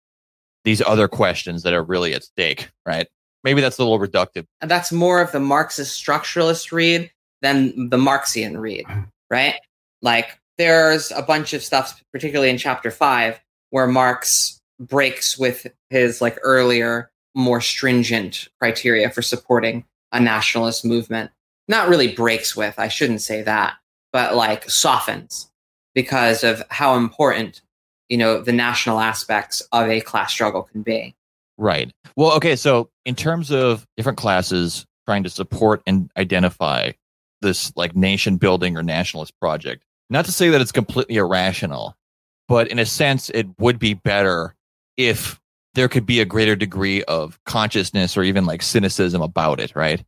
these other questions that are really at stake, right? Maybe that's a little reductive. And that's more of the Marxist structuralist read than the Marxian read, right? Like there's a bunch of stuff, particularly in chapter five, where Marx breaks with his like earlier, more stringent criteria for supporting a nationalist movement not really breaks with, I shouldn't say that, but like softens because of how important, you know, the national aspects of a class struggle can be. Right. Well, okay. So, in terms of different classes trying to support and identify this like nation building or nationalist project, not to say that it's completely irrational, but in a sense, it would be better if there could be a greater degree of consciousness or even like cynicism about it, right?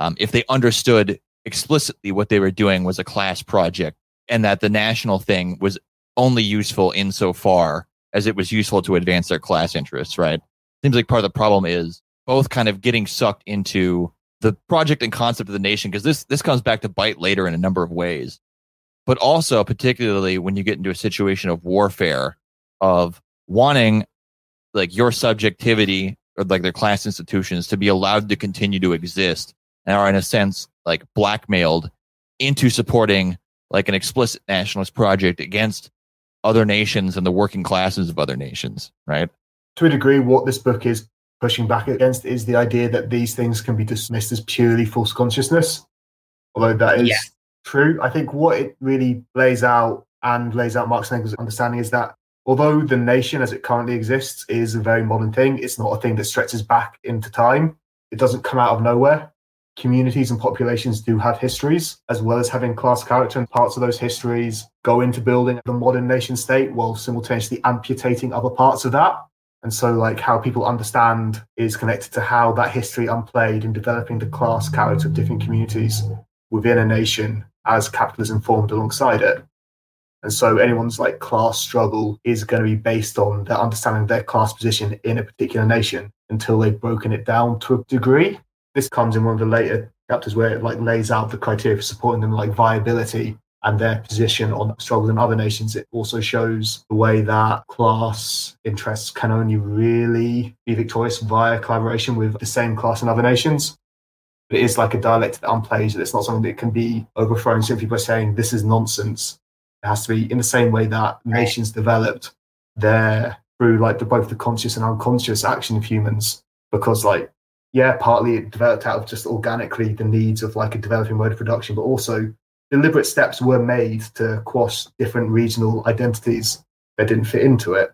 Um, if they understood explicitly what they were doing was a class project and that the national thing was only useful insofar as it was useful to advance their class interests, right? Seems like part of the problem is both kind of getting sucked into the project and concept of the nation, because this this comes back to bite later in a number of ways. But also, particularly when you get into a situation of warfare, of wanting like your subjectivity or like their class institutions to be allowed to continue to exist and are in a sense like blackmailed into supporting like an explicit nationalist project against other nations and the working classes of other nations, right? To a degree, what this book is pushing back against is the idea that these things can be dismissed as purely false consciousness. Although that is yeah. true, I think what it really lays out and lays out Engels' understanding is that although the nation as it currently exists is a very modern thing, it's not a thing that stretches back into time. It doesn't come out of nowhere communities and populations do have histories, as well as having class character, and parts of those histories go into building the modern nation state while simultaneously amputating other parts of that. And so, like, how people understand is connected to how that history unplayed in developing the class character of different communities within a nation as capitalism formed alongside it. And so, anyone's like class struggle is going to be based on their understanding of their class position in a particular nation until they've broken it down to a degree this comes in one of the later chapters where it like lays out the criteria for supporting them, like viability and their position on struggles in other nations, it also shows the way that class interests can only really be victorious via collaboration with the same class in other nations. It is like a dialect that unplays, it's not something that can be overthrown simply by saying this is nonsense. It has to be in the same way that nations developed there through like the, both the conscious and unconscious action of humans. Because like, yeah, partly it developed out of just organically the needs of like a developing mode of production, but also deliberate steps were made to quash different regional identities that didn't fit into it.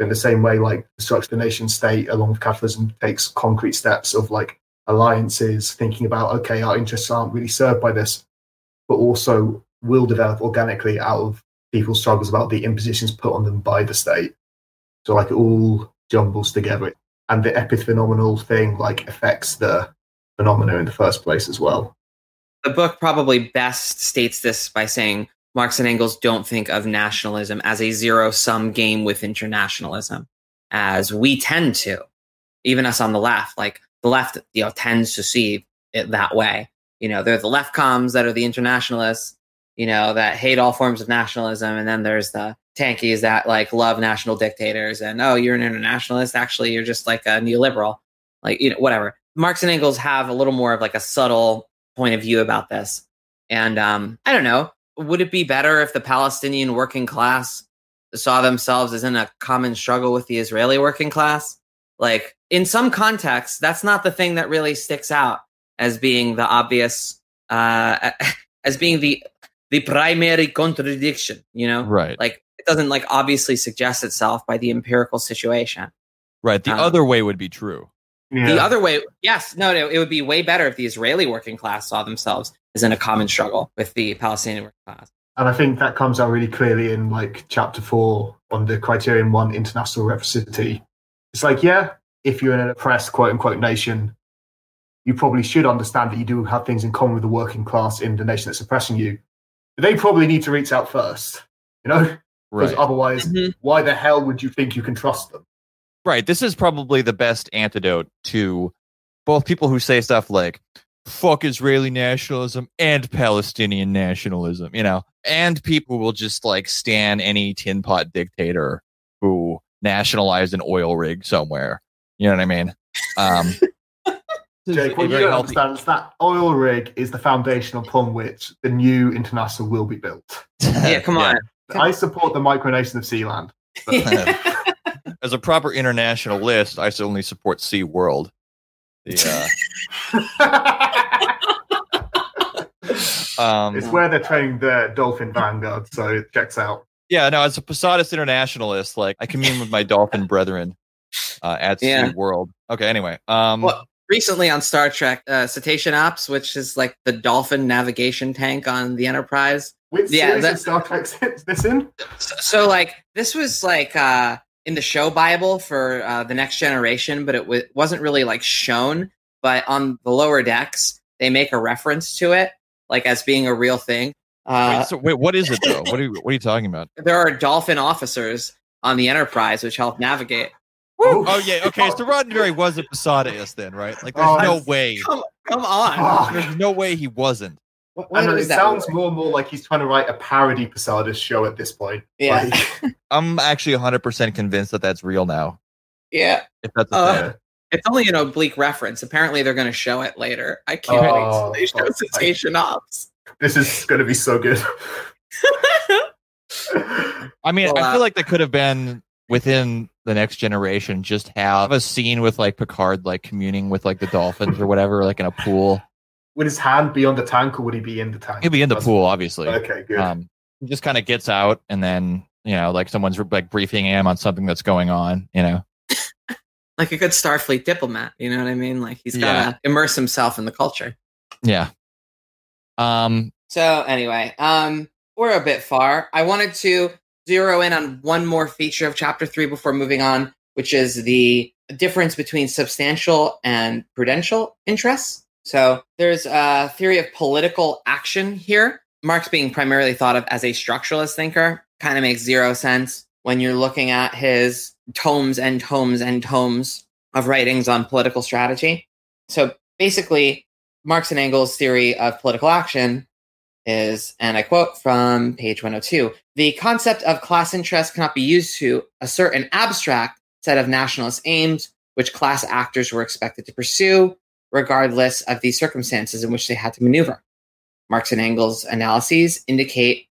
In the same way, like the structure of the nation state, along with capitalism, takes concrete steps of like alliances, thinking about, okay, our interests aren't really served by this, but also will develop organically out of people's struggles about the impositions put on them by the state. So, like, it all jumbles together. And the epiphenomenal thing, like, affects the phenomena in the first place as well the book probably best states this by saying Marx and Engels don't think of nationalism as a zero sum game with internationalism, as we tend to, even us on the left. Like the left, you know, tends to see it that way. You know, there are the left comms that are the internationalists, you know, that hate all forms of nationalism, and then there's the tankies that like love national dictators and oh, you're an internationalist. Actually, you're just like a neoliberal, like you know, whatever. Marx and Engels have a little more of like a subtle point of view about this. And um, I don't know, would it be better if the Palestinian working class saw themselves as in a common struggle with the Israeli working class? Like, in some contexts, that's not the thing that really sticks out as being the obvious, uh, as being the the primary contradiction. You know, right? Like, it doesn't like obviously suggest itself by the empirical situation. Right. The um, other way would be true. Yeah. The other way, yes, no, no, it would be way better if the Israeli working class saw themselves as in a common struggle with the Palestinian working class. And I think that comes out really clearly in like chapter four on the criterion one international reciprocity. It's like, yeah, if you're in an oppressed quote unquote nation, you probably should understand that you do have things in common with the working class in the nation that's oppressing you. But they probably need to reach out first, you know? Because right. otherwise, mm-hmm. why the hell would you think you can trust them? Right. This is probably the best antidote to both people who say stuff like fuck Israeli nationalism and Palestinian nationalism, you know, and people will just like stand any tin pot dictator who nationalized an oil rig somewhere. You know what I mean? Um, Jake, what you don't understand is that oil rig is the foundation upon which the new international will be built. yeah, come on. Yeah. I support the micronation of Sealand. as a proper internationalist, I only support Sea World. The, uh, um, it's where they're training the Dolphin Vanguard, so it checks out. Yeah, no, as a Posadist internationalist, like I commune with my dolphin brethren uh, at yeah. Sea World. Okay, anyway. Um, well, recently on Star Trek, uh, Cetacean Ops, which is like the dolphin navigation tank on the Enterprise. Which yeah, series that, of Star Trek this in? So, so, like, this was like uh, in the show Bible for uh, the next generation, but it w- wasn't really like shown. But on the lower decks, they make a reference to it, like as being a real thing. Uh, wait, so wait, what is it though? what are you, what are you talking about? There are dolphin officers on the Enterprise which help navigate. Woo! Oh yeah, okay. So Roddenberry was a Posadist then, right? Like, there's oh, no way. Come, come on. There's no way he wasn't. What, what know, it sounds more and more like he's trying to write a parody Posadist show at this point. Yeah. Like, I'm actually 100% convinced that that's real now. Yeah. If that's a uh. It's only an oblique reference. Apparently, they're going to show it later. I can't oh, wait till they show Cetacean Ops. This is going to be so good. I mean, well, I feel uh, like that could have been within the next generation. Just have a scene with like Picard, like communing with like the dolphins or whatever, like in a pool would his hand be on the tank or would he be in the tank? He'd be in the pool, obviously. Okay, good. Um, he just kind of gets out and then, you know, like someone's like briefing him on something that's going on, you know. like a good Starfleet diplomat, you know what I mean? Like he's got to yeah. immerse himself in the culture. Yeah. Um so anyway, um we're a bit far. I wanted to zero in on one more feature of chapter 3 before moving on, which is the difference between substantial and prudential interests. So there's a theory of political action here. Marx being primarily thought of as a structuralist thinker kind of makes zero sense when you're looking at his tomes and tomes and tomes of writings on political strategy. So basically, Marx and Engels' theory of political action is, and I quote from page 102 the concept of class interest cannot be used to assert an abstract set of nationalist aims which class actors were expected to pursue, regardless of the circumstances in which they had to maneuver. Marx and Engels' analyses indicate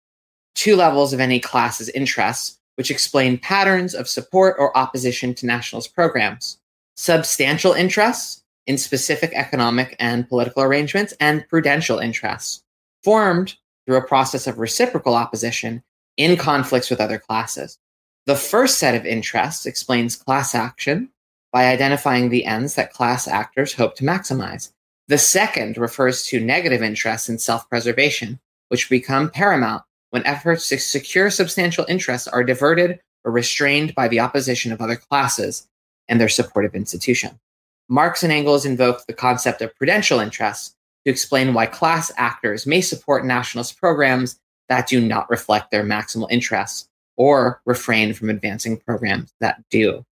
two levels of any class's interests, which explain patterns of support or opposition to nationalist programs substantial interests in specific economic and political arrangements, and prudential interests, formed through a process of reciprocal opposition in conflicts with other classes. The first set of interests explains class action by identifying the ends that class actors hope to maximize. The second refers to negative interests in self preservation, which become paramount when efforts to secure substantial interests are diverted or restrained by the opposition of other classes and their supportive institution. Marx and Engels invoked the concept of prudential interests to explain why class actors may support nationalist programs that do not reflect their maximal interests or refrain from advancing programs that do.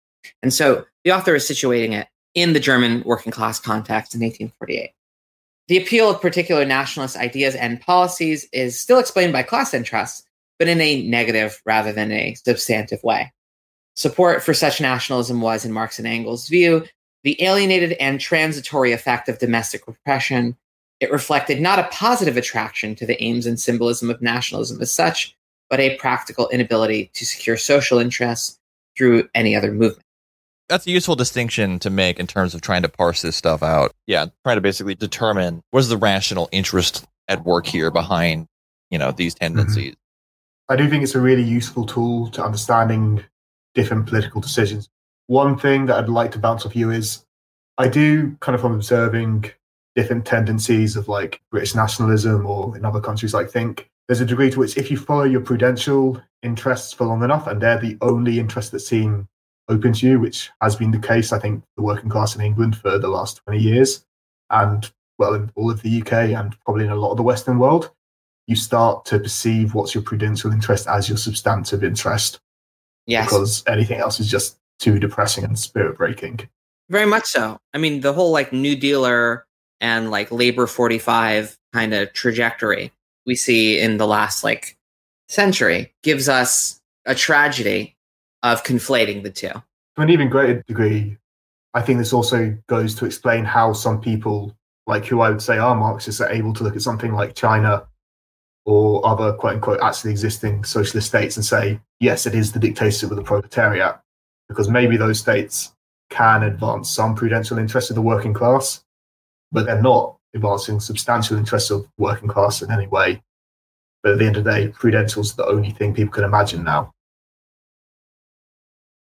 And so the author is situating it in the German working class context in 1848. The appeal of particular nationalist ideas and policies is still explained by class interests, but in a negative rather than a substantive way. Support for such nationalism was, in Marx and Engels' view, the alienated and transitory effect of domestic repression. It reflected not a positive attraction to the aims and symbolism of nationalism as such, but a practical inability to secure social interests through any other movement. That's a useful distinction to make in terms of trying to parse this stuff out. Yeah, trying to basically determine what is the rational interest at work here behind, you know, these tendencies. Mm-hmm. I do think it's a really useful tool to understanding different political decisions. One thing that I'd like to bounce off you is I do kind of from observing different tendencies of like British nationalism or in other countries, I think there's a degree to which if you follow your prudential interests for long enough and they're the only interests that seem open to you, which has been the case, I think, the working class in England for the last 20 years, and well, in all of the UK and probably in a lot of the Western world, you start to perceive what's your prudential interest as your substantive interest. Yes. Because anything else is just too depressing and spirit breaking. Very much so. I mean, the whole like New Dealer and like Labor 45 kind of trajectory we see in the last like century gives us a tragedy of conflating the two. To an even greater degree, I think this also goes to explain how some people, like who I would say are Marxists, are able to look at something like China or other quote unquote actually existing socialist states and say, yes, it is the dictatorship of the proletariat, because maybe those states can advance some prudential interests of the working class, but they're not advancing substantial interests of working class in any way. But at the end of the day, prudential's the only thing people can imagine now.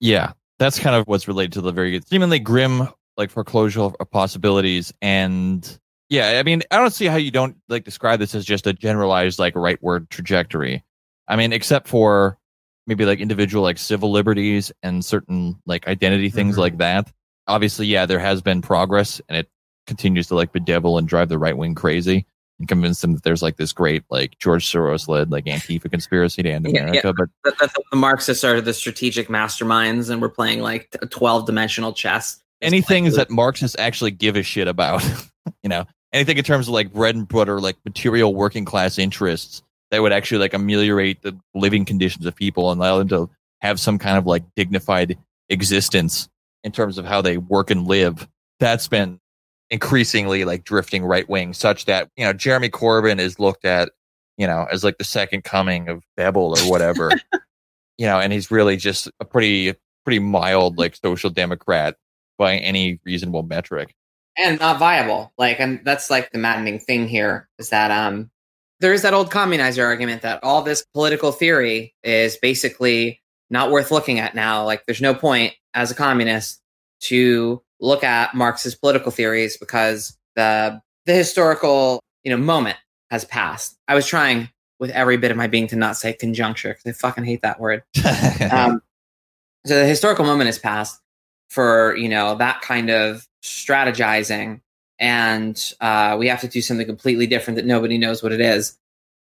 Yeah, that's kind of what's related to the very seemingly grim like foreclosure of possibilities and yeah, I mean, I don't see how you don't like describe this as just a generalized like rightward trajectory. I mean, except for maybe like individual like civil liberties and certain like identity things mm-hmm. like that. Obviously, yeah, there has been progress and it continues to like bedevil and drive the right wing crazy and convince them that there's like this great like George Soros led like Antifa conspiracy to end America. Yeah, yeah. But that, the Marxists are the strategic masterminds, and we're playing like a twelve dimensional chess. Anything that Marxists actually give a shit about, you know, anything in terms of like bread and butter, like material working class interests that would actually like ameliorate the living conditions of people and allow them to have some kind of like dignified existence in terms of how they work and live. That's been increasingly like drifting right wing, such that you know Jeremy Corbyn is looked at, you know, as like the second coming of Bebel or whatever, you know, and he's really just a pretty pretty mild like social democrat by any reasonable metric, and not viable. Like, and that's like the maddening thing here is that um there is that old communizer argument that all this political theory is basically not worth looking at now. Like, there's no point as a communist to look at Marx's political theories because the the historical you know moment has passed. I was trying with every bit of my being to not say conjuncture because I fucking hate that word. um, so the historical moment has passed for you know that kind of strategizing, and uh, we have to do something completely different that nobody knows what it is.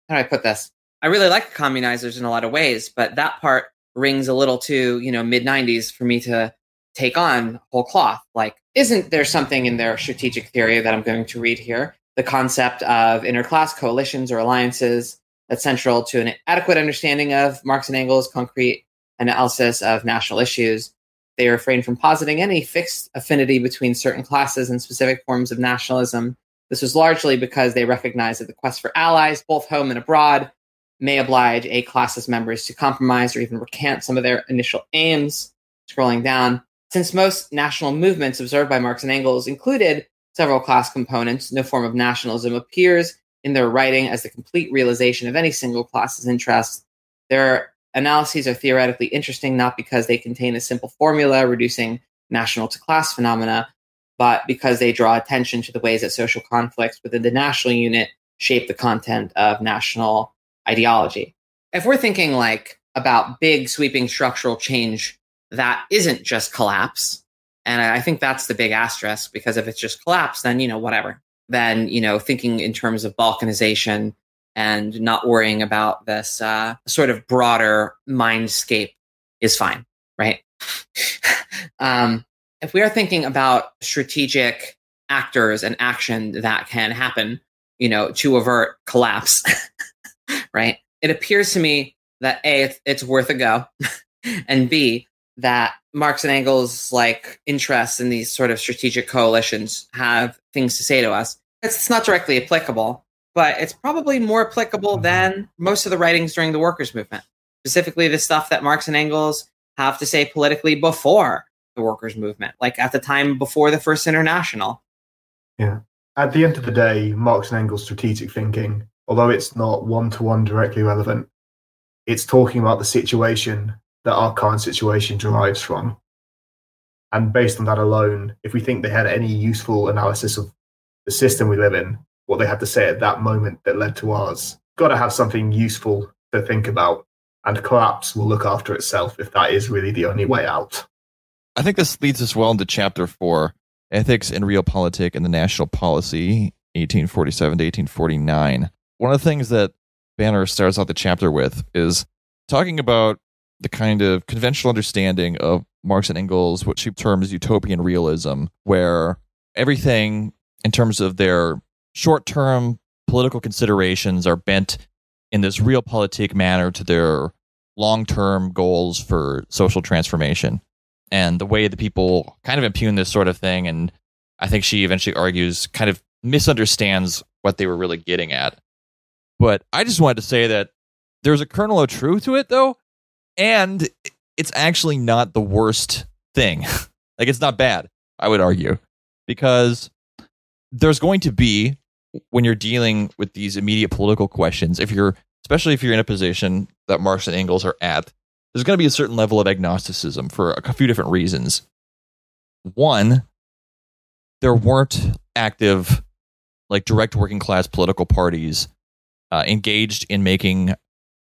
How do I put this? I really like communizers in a lot of ways, but that part rings a little too you know mid '90s for me to take on whole cloth. Like, isn't there something in their strategic theory that I'm going to read here the concept of interclass coalitions or alliances that's central to an adequate understanding of Marx and Engels' concrete analysis of national issues. They refrain from positing any fixed affinity between certain classes and specific forms of nationalism. This was largely because they recognized that the quest for allies, both home and abroad, may oblige a class's members to compromise or even recant some of their initial aims. Scrolling down, since most national movements observed by Marx and Engels included several class components, no form of nationalism appears in their writing as the complete realization of any single class's interests. Their analyses are theoretically interesting not because they contain a simple formula reducing national to class phenomena, but because they draw attention to the ways that social conflicts within the national unit shape the content of national ideology. If we're thinking like about big sweeping structural change that isn't just collapse, and I think that's the big asterisk because if it's just collapse, then you know whatever. Then you know thinking in terms of balkanization and not worrying about this uh, sort of broader mindscape is fine, right? um, if we are thinking about strategic actors and action that can happen, you know, to avert collapse, right? It appears to me that A, it's, it's worth a go, and B, that Marx and Engels' like interests in these sort of strategic coalitions have things to say to us. It's, it's not directly applicable, but it's probably more applicable mm-hmm. than most of the writings during the workers' movement, specifically the stuff that Marx and Engels have to say politically before the workers' movement, like at the time before the First International. Yeah. At the end of the day, Marx and Engels' strategic thinking although it's not one to one directly relevant, it's talking about the situation that our current situation derives from. And based on that alone, if we think they had any useful analysis of the system we live in, what they had to say at that moment that led to ours, got to have something useful to think about. And collapse will look after itself if that is really the only way out. I think this leads us well into chapter four Ethics in Realpolitik and the National Policy, 1847 to 1849 one of the things that Benner starts out the chapter with is talking about the kind of conventional understanding of Marx and Engels, what she terms utopian realism, where everything in terms of their short term political considerations are bent in this realpolitik manner to their long term goals for social transformation. And the way that people kind of impugn this sort of thing, and I think she eventually argues, kind of misunderstands what they were really getting at. But I just wanted to say that there's a kernel of truth to it, though, and it's actually not the worst thing. like, it's not bad, I would argue, because there's going to be, when you're dealing with these immediate political questions, if you're, especially if you're in a position that Marx and Engels are at, there's going to be a certain level of agnosticism for a few different reasons. One, there weren't active, like direct working class political parties uh, engaged in making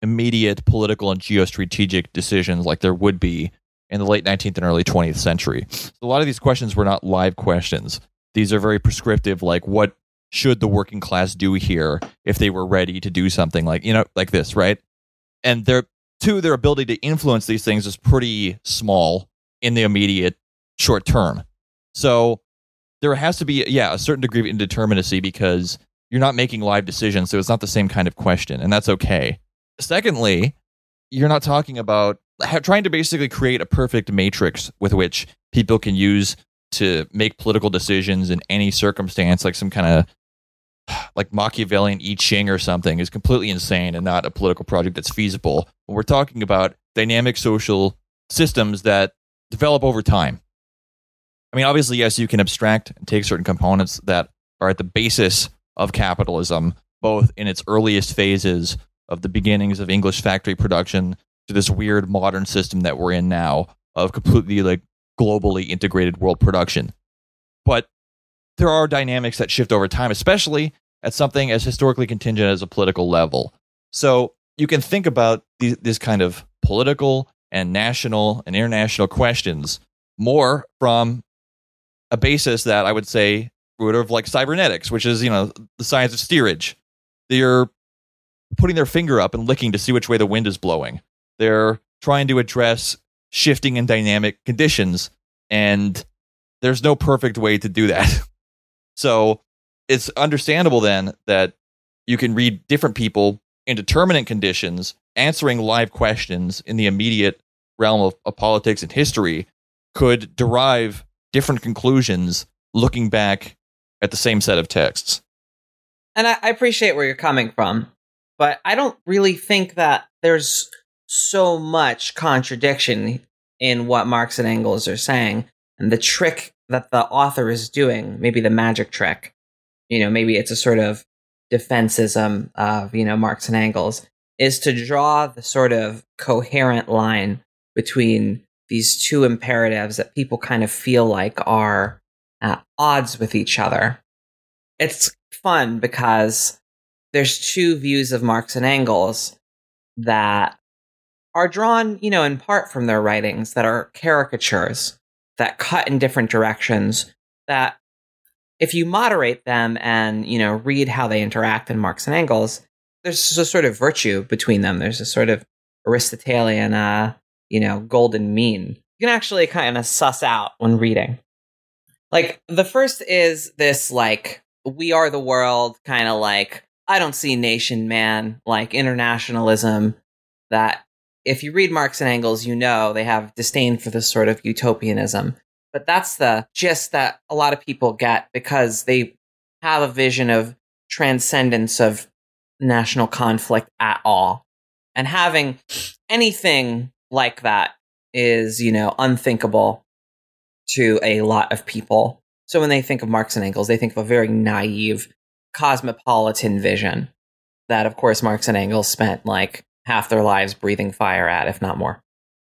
immediate political and geostrategic decisions like there would be in the late 19th and early 20th century. A lot of these questions were not live questions. These are very prescriptive, like what should the working class do here if they were ready to do something like you know like this, right? And their two, their ability to influence these things is pretty small in the immediate short term. So there has to be yeah a certain degree of indeterminacy because you're not making live decisions, so it's not the same kind of question, and that's okay. Secondly, you're not talking about trying to basically create a perfect matrix with which people can use to make political decisions in any circumstance, like some kind of like Machiavellian I Ching or something, is completely insane and not a political project that's feasible. When we're talking about dynamic social systems that develop over time. I mean, obviously, yes, you can abstract and take certain components that are at the basis of capitalism, both in its earliest phases of the beginnings of English factory production to this weird modern system that we're in now of completely like globally integrated world production. But there are dynamics that shift over time, especially at something as historically contingent as a political level. So you can think about these, this kind of political and national and international questions more from a basis that I would say sort of like cybernetics, which is, you know, the science of steerage. They're putting their finger up and licking to see which way the wind is blowing. They're trying to address shifting and dynamic conditions, and there's no perfect way to do that. so it's understandable then that you can read different people in determinate conditions answering live questions in the immediate realm of, of politics and history could derive different conclusions looking back at the same set of texts. And I, I appreciate where you're coming from, but I don't really think that there's so much contradiction in what Marx and Engels are saying. And the trick that the author is doing, maybe the magic trick, you know, maybe it's a sort of defensism of, you know, Marx and Engels, is to draw the sort of coherent line between these two imperatives that people kind of feel like are at odds with each other. It's fun because there's two views of Marx and Engels that are drawn, you know, in part from their writings that are caricatures that cut in different directions that if you moderate them and, you know, read how they interact in Marx and Engels, there's a sort of virtue between them. There's a sort of Aristotelian, uh, you know, golden mean. You can actually kind of suss out when reading. Like the first is this like we are the world kind of like I don't see nation man like internationalism that if you read Marx and Engels, you know they have disdain for this sort of utopianism. But that's the gist that a lot of people get because they have a vision of transcendence of national conflict at all. And having anything like that is, you know, unthinkable to a lot of people. So when they think of Marx and Engels, they think of a very naive cosmopolitan vision that, of course, Marx and Engels spent like half their lives breathing fire at, if not more.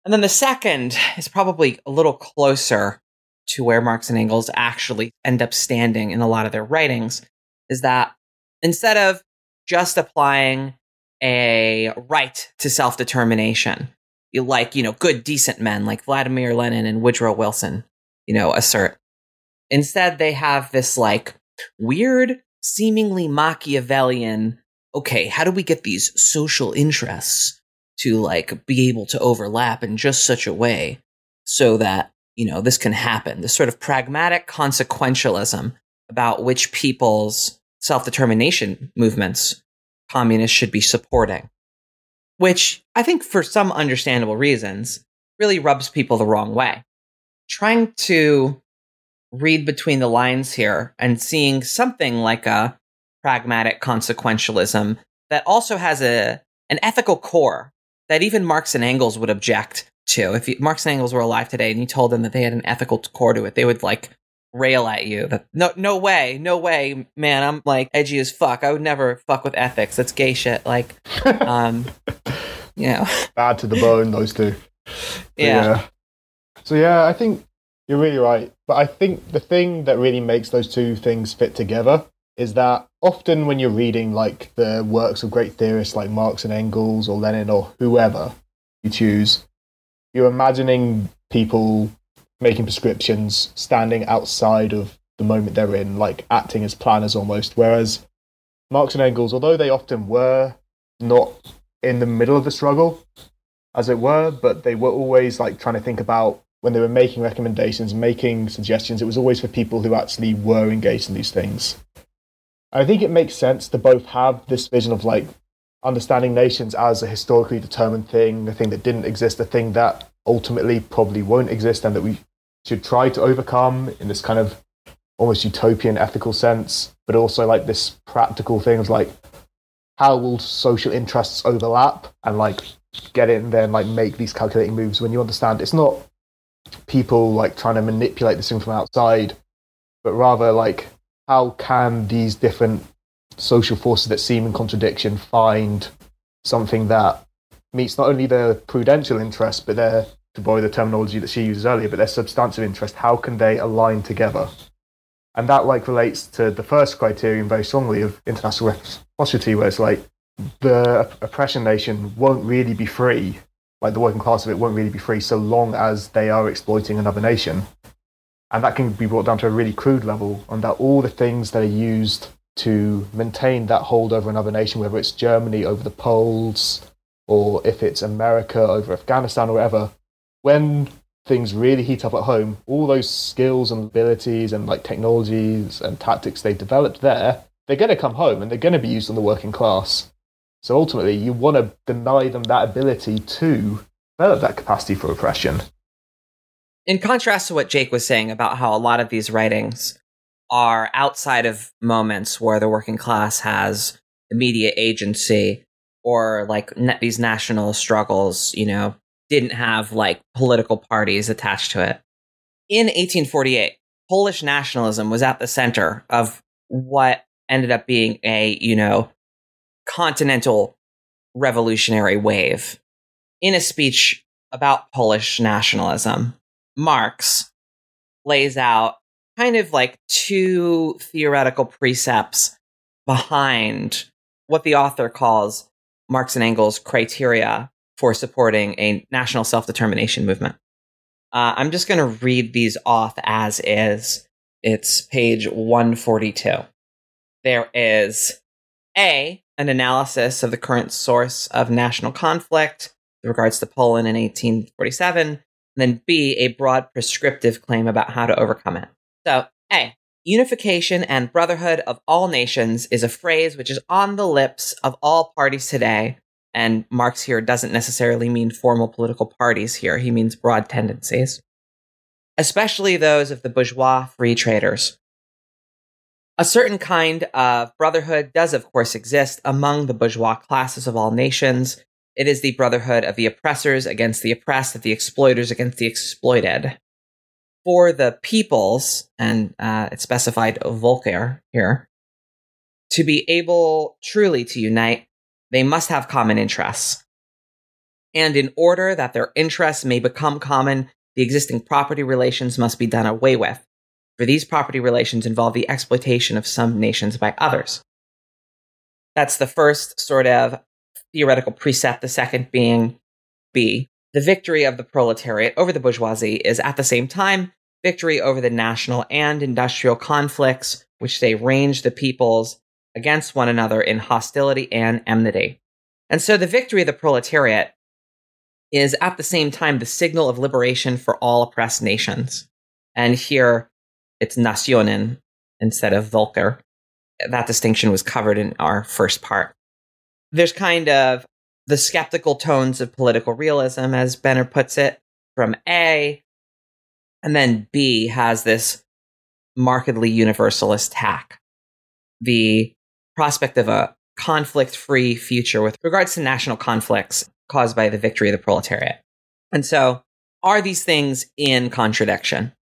And then the second is probably a little closer to where Marx and Engels actually end up standing in a lot of their writings is that instead of just applying a right to self determination, you like, you know, good, decent men like Vladimir Lenin and Woodrow Wilson, you know, assert. Instead, they have this like weird, seemingly Machiavellian okay, how do we get these social interests to like be able to overlap in just such a way so that, you know, this can happen? This sort of pragmatic consequentialism about which people's self determination movements communists should be supporting, which I think for some understandable reasons really rubs people the wrong way. Trying to read between the lines here and seeing something like a pragmatic consequentialism that also has a an ethical core that even Marx and Engels would object to. If you, Marx and Engels were alive today and you told them that they had an ethical core to it, they would like rail at you that no no way, no way, man, I'm like edgy as fuck. I would never fuck with ethics. That's gay shit. Like um you know. Bad to the bone, those two. Yeah. yeah. So yeah, I think you're really right. But I think the thing that really makes those two things fit together is that often when you're reading like the works of great theorists like Marx and Engels or Lenin or whoever you choose, you're imagining people making prescriptions, standing outside of the moment they're in, like acting as planners almost. Whereas Marx and Engels, although they often were not in the middle of the struggle, as it were, but they were always like trying to think about when they were making recommendations, making suggestions, it was always for people who actually were engaged in these things. I think it makes sense to both have this vision of like understanding nations as a historically determined thing, a thing that didn't exist, a thing that ultimately probably won't exist, and that we should try to overcome in this kind of almost utopian ethical sense, but also like this practical thing of like how will social interests overlap and like get in there and like make these calculating moves when you understand it's not people like trying to manipulate this thing from outside, but rather like how can these different social forces that seem in contradiction find something that meets not only their prudential interest, but their, to borrow the terminology that she uses earlier, but their substantive interest? How can they align together? And that like relates to the first criterion very strongly of international reciprocity, where it's like the oppression nation won't really be free, like the working class of it won't really be free so long as they are exploiting another nation and that can be brought down to a really crude level on that all the things that are used to maintain that hold over another nation, whether it's Germany over the Poles or if it's America over Afghanistan or whatever, when things really heat up at home, all those skills and abilities and like technologies and tactics they developed there, they're going to come home and they're going to be used on the working class. So ultimately, you want to deny them that ability to develop that capacity for oppression. In contrast to what Jake was saying about how a lot of these writings are outside of moments where the working class has immediate agency or like these national struggles, you know, didn't have like political parties attached to it. In 1848, Polish nationalism was at the center of what ended up being a, you know, continental revolutionary wave. In a speech about Polish nationalism, Marx lays out kind of like two theoretical precepts behind what the author calls Marx and Engels' criteria for supporting a national self determination movement. Uh, I'm just going to read these off as is. It's page 142. There is A, an analysis of the current source of national conflict with regards to Poland in 1847, and then B, a broad prescriptive claim about how to overcome it. So, A, unification and brotherhood of all nations is a phrase which is on the lips of all parties today. And Marx here doesn't necessarily mean formal political parties here, he means broad tendencies, especially those of the bourgeois free traders. A certain kind of brotherhood does, of course, exist among the bourgeois classes of all nations. It is the brotherhood of the oppressors against the oppressed, of the exploiters against the exploited for the peoples, and uh, it's specified Volker here, to be able truly to unite, they must have common interests. And in order that their interests may become common, the existing property relations must be done away with, for these property relations involve the exploitation of some nations by others. That's the first sort of theoretical precept, the second being B, the victory of the proletariat over the bourgeoisie is at the same time victory over the national and industrial conflicts, which they range the peoples against one another in hostility and enmity. And so the victory of the proletariat is at the same time the signal of liberation for all oppressed nations. And here it's Nationen instead of Volker. That distinction was covered in our first part. There's kind of the skeptical tones of political realism, as Benner puts it, from A. And then B has this markedly universalist tack. The prospect of a conflict free future with regards to national conflicts caused by the victory of the proletariat. And so, are these things in contradiction?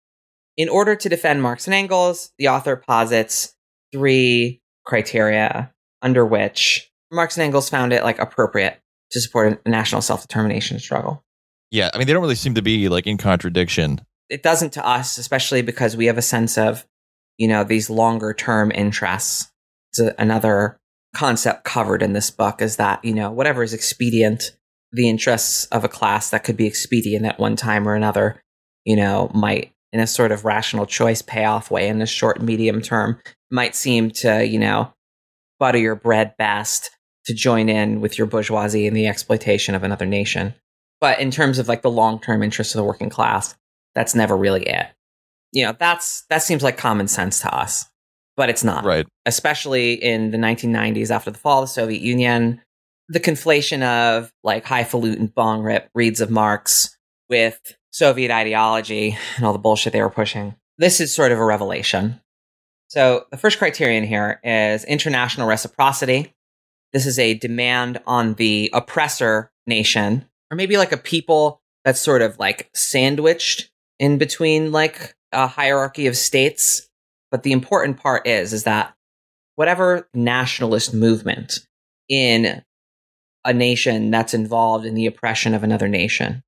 In order to defend Marx and Engels, the author posits three criteria under which Marx and Engels found it like appropriate to support a national self determination struggle. Yeah, I mean, they don't really seem to be like in contradiction. It doesn't to us, especially because we have a sense of, you know, these longer term interests. It's a, another concept covered in this book is that, you know, whatever is expedient, the interests of a class that could be expedient at one time or another, you know, might, in a sort of rational choice payoff way in the short, medium term, might seem to, you know, butter your bread best to join in with your bourgeoisie in the exploitation of another nation. But in terms of like the long term interests of the working class, that's never really it. You know, that's that seems like common sense to us, but it's not. Right. Especially in the 1990s after the fall of the Soviet Union, the conflation of like highfalutin bong rip reads of Marx with Soviet ideology and all the bullshit they were pushing. This is sort of a revelation. So the first criterion here is international reciprocity. This is a demand on the oppressor nation, or maybe like a people that's sort of like sandwiched in between like a hierarchy of states. But the important part is, is that whatever nationalist movement in a nation that's involved in the oppression of another nation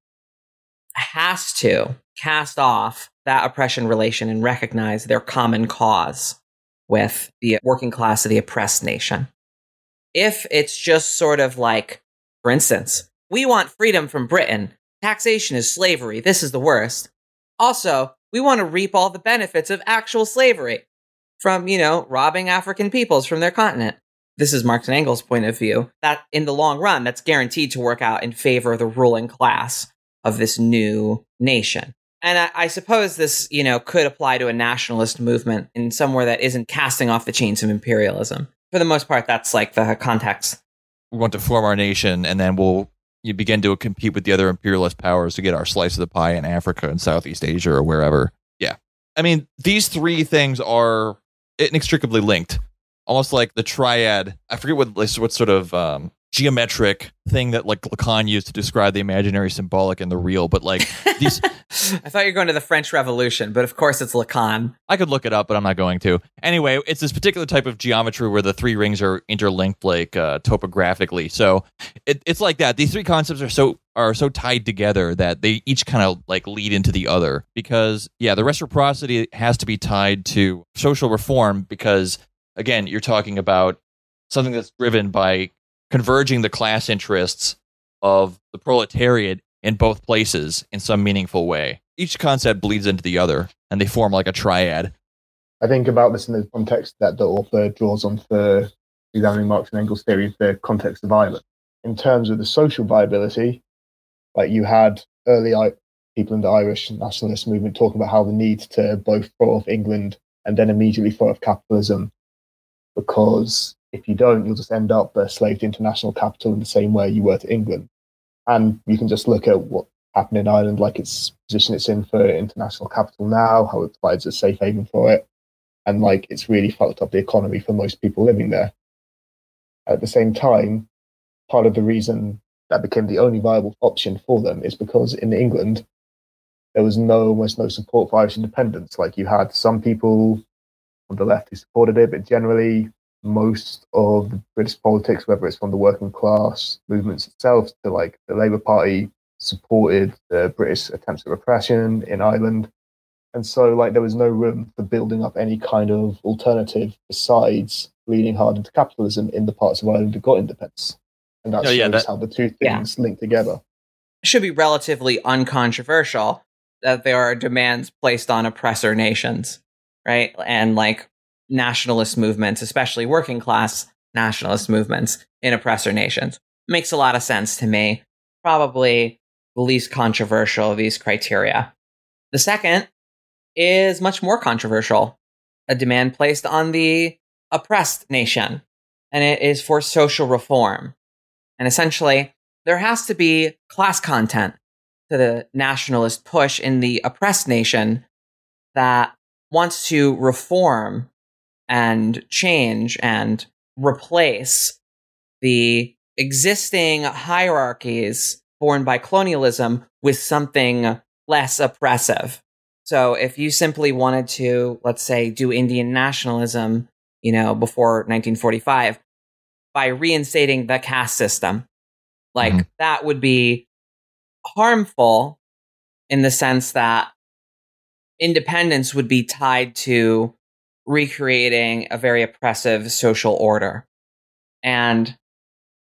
has to cast off that oppression relation and recognize their common cause with the working class of the oppressed nation if it's just sort of like, for instance, we want freedom from Britain. Taxation is slavery. This is the worst. Also, we want to reap all the benefits of actual slavery from, you know, robbing African peoples from their continent. This is Marx and Engels' point of view. That in the long run, that's guaranteed to work out in favor of the ruling class of this new nation. And I, I, suppose this, you know, could apply to a nationalist movement in somewhere that isn't casting off the chains of imperialism. For the most part, that's like the context. We want to form our nation, and then we'll you begin to compete with the other imperialist powers to get our slice of the pie in Africa and Southeast Asia or wherever. Yeah, I mean, these three things are inextricably linked, almost like the triad. I forget what what sort of um, geometric thing that like Lacan used to describe the imaginary, symbolic, and the real. But like these, I thought you were going to the French Revolution, but of course it's Lacan. I could look it up, but I'm not going to. Anyway, it's this particular type of geometry where the three rings are interlinked, like uh, topographically. So it, it's like that. These three concepts are so are so tied together that they each kind of like lead into the other. Because yeah, the reciprocity has to be tied to social reform because again, you're talking about something that's driven by converging the class interests of the proletariat in both places in some meaningful way. Each concept bleeds into the other, and they form like a triad. I think about this in the context that the author draws on for examining Marx and Engels' theory of the context of Ireland. In terms of the social viability, like you had early people in the Irish nationalist movement talking about how the need to both throw off England and then immediately throw off capitalism because if you don't, you'll just end up a slave to international capital in the same way you were to England. And you can just look at what happened in Ireland, like its position it's in for international capital now, how it provides a safe haven for it. And like it's really fucked up the economy for most people living there. At the same time, part of the reason that became the only viable option for them is because in England, there was no almost no support for Irish independence. Like you had some people on the left who supported it, but generally most of the British politics, whether it's from the working class movements itself to like the Labour Party supported the British attempts at repression in Ireland. And so like there was no room for building up any kind of alternative besides leaning hard into capitalism in the parts of Ireland that got independence. And that oh, yeah, that, how the two things yeah. link together. It should be relatively uncontroversial that there are demands placed on oppressor nations, right? And like nationalist movements, especially working class nationalist movements in oppressor nations. Makes a lot of sense to me. Probably the least controversial of these criteria. The second is much more controversial a demand placed on the oppressed nation, and it is for social reform. And essentially, there has to be class content to the nationalist push in the oppressed nation that wants to reform and change and replace the existing hierarchies born by colonialism with something less oppressive. So if you simply wanted to, let's say, do Indian nationalism, you know, before 1945, by reinstating the caste system, like mm-hmm. that would be harmful in the sense that independence would be tied to recreating a very oppressive social order. And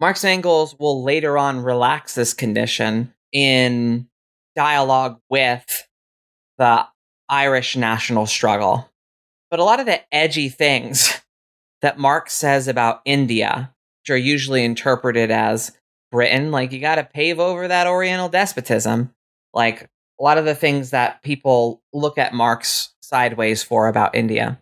Marx Engels will later on relax this condition in dialogue with the Irish national struggle. But a lot of the edgy things that Marx says about India, which are usually interpreted as Britain, like you got to pave over that Oriental despotism, like a lot of the things that people look at Marx sideways for about India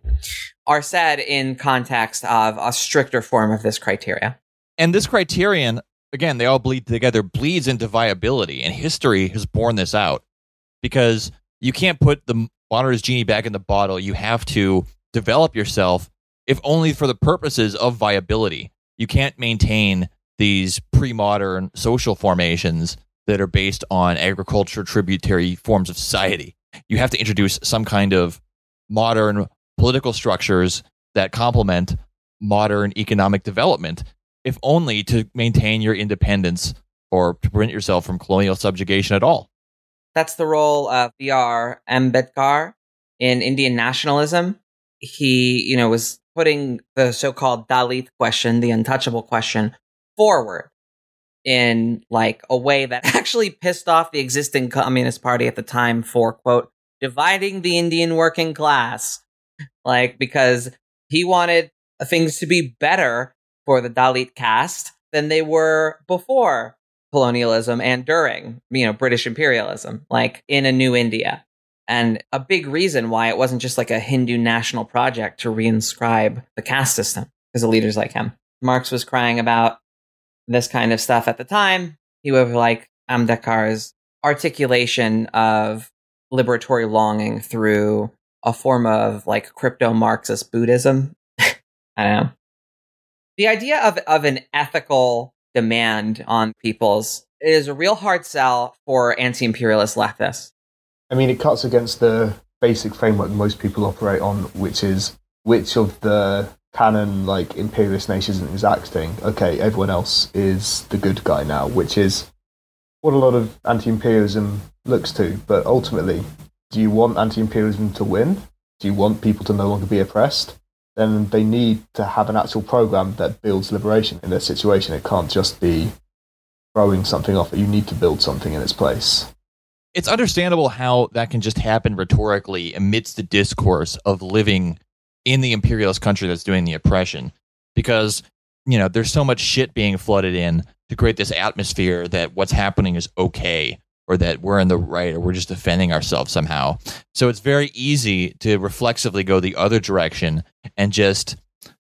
are said in context of a stricter form of this criteria. And this criterion, again, they all bleed together, bleeds into viability. And history has borne this out because you can't put the water's genie back in the bottle. You have to develop yourself, if only for the purposes of viability. You can't maintain these pre modern social formations that are based on agriculture tributary forms of society you have to introduce some kind of modern political structures that complement modern economic development, if only to maintain your independence or to prevent yourself from colonial subjugation at all. That's the role of B.R. Ambedkar in Indian nationalism. He, you know, was putting the so-called Dalit question, the untouchable question, forward in like a way that actually pissed off the existing Communist Party at the time for quote dividing the Indian working class. Like because he wanted things to be better for the Dalit caste than they were before colonialism and during, you know, British imperialism, like in a new India. And a big reason why it wasn't just like a Hindu national project to reinscribe the caste system because of leaders like him. Marx was crying about this kind of stuff at the time. He was like um, Ambedkar's articulation of liberatory longing through a form of like crypto Marxist Buddhism. I don't know. The idea of, of an ethical demand on people's is a real hard sell for anti imperialist leftists. I mean, it cuts against the basic framework most people operate on, which is which of the canon like imperialist nations is acting. Okay, everyone else is the good guy now, which is what a lot of anti-imperialism looks to. But ultimately, do you want anti-imperialism to win? Do you want people to no longer be oppressed? Then they need to have an actual program that builds liberation in their situation. It can't just be throwing something off. You need to build something in its place it's understandable how that can just happen rhetorically amidst the discourse of living in the imperialist country that's doing the oppression because you know there's so much shit being flooded in to create this atmosphere that what's happening is okay or that we're in the right or we're just defending ourselves somehow. So it's very easy to reflexively go the other direction and just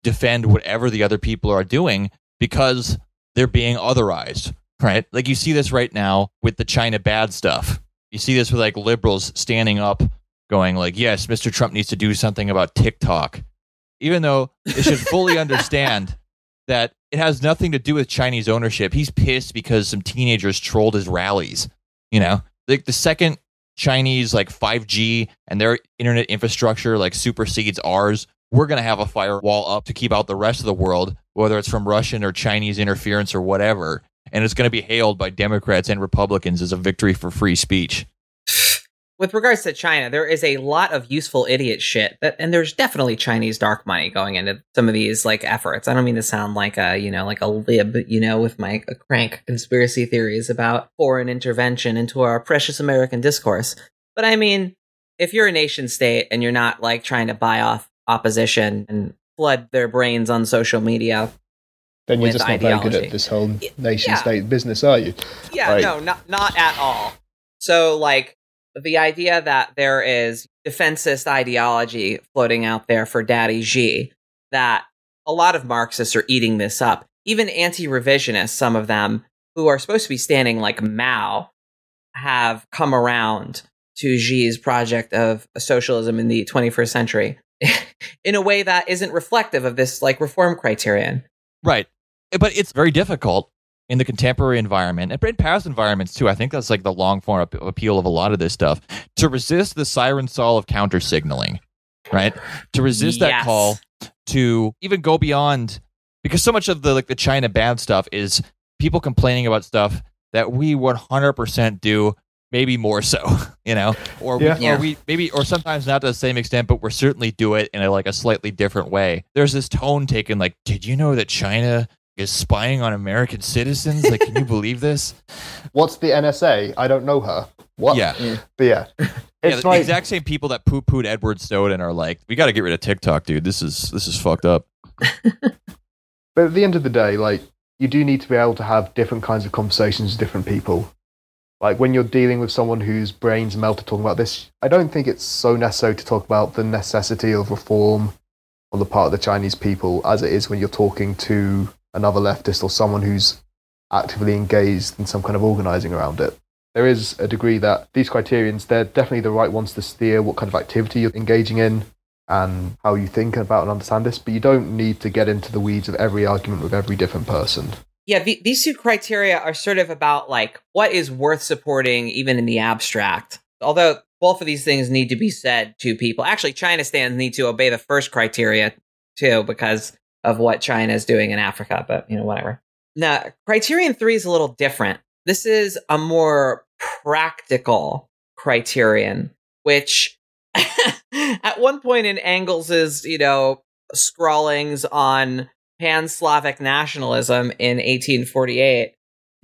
defend whatever the other people are doing because they're being otherized right? Like you see this right now with the china bad stuff. You see this with like liberals standing up going like yes mr trump needs to do something about tiktok even though they should fully understand that it has nothing to do with chinese ownership he's pissed because some teenagers trolled his rallies you know like the second chinese like 5g and their internet infrastructure like supersedes ours we're going to have a firewall up to keep out the rest of the world whether it's from russian or chinese interference or whatever and it's going to be hailed by Democrats and Republicans as a victory for free speech. With regards to China, there is a lot of useful idiot shit that, and there's definitely Chinese dark money going into some of these like efforts. I don't mean to sound like a, you know, like a lib, you know, with my crank conspiracy theories about foreign intervention into our precious American discourse. But I mean, if you're a nation state and you're not like trying to buy off opposition and flood their brains on social media then you're just not ideology. very good at this whole nation yeah. state business, are you? Yeah, like, no, not not at all. So like the idea that there is defensist ideology floating out there for Daddy Xi, that a lot of Marxists are eating this up. Even anti-revisionists, some of them who are supposed to be standing like Mao, have come around to Xi's project of socialism in the 21st century in a way that isn't reflective of this like reform criterion. Right but it's very difficult in the contemporary environment and in past environments too. I think that's like the long form appeal of a lot of this stuff to resist the siren song of counter signaling, right? To resist yes. that call to even go beyond because so much of the like the China bad stuff is people complaining about stuff that we 100% do maybe more so you know or, yeah. we, or we maybe or sometimes not to the same extent but we're certainly do it in a like a slightly different way there's this tone taken like did you know that china is spying on American citizens. Like, can you believe this? What's the NSA? I don't know her. What? Yeah. Mm. But yeah. It's yeah, the like, exact same people that poo pooed Edward Snowden are like, we got to get rid of TikTok, dude. This is this is fucked up. but at the end of the day, like, you do need to be able to have different kinds of conversations with different people. Like when you're dealing with someone whose brains melted talking about this, I don't think it's so necessary to talk about the necessity of reform on the part of the Chinese people as it is when you're talking to another leftist or someone who's actively engaged in some kind of organizing around it. There is a degree that these criterions, they're definitely the right ones to steer what kind of activity you're engaging in and how you think about and understand this, but you don't need to get into the weeds of every argument with every different person. Yeah, the, these two criteria are sort of about like what is worth supporting even in the abstract. Although both of these things need to be said to people. Actually, China stands need to obey the first criteria too, because of what China is doing in Africa, but you know, whatever. Now, criterion three is a little different. This is a more practical criterion, which at one point in Engels's, you know, scrawlings on pan Slavic nationalism in 1848.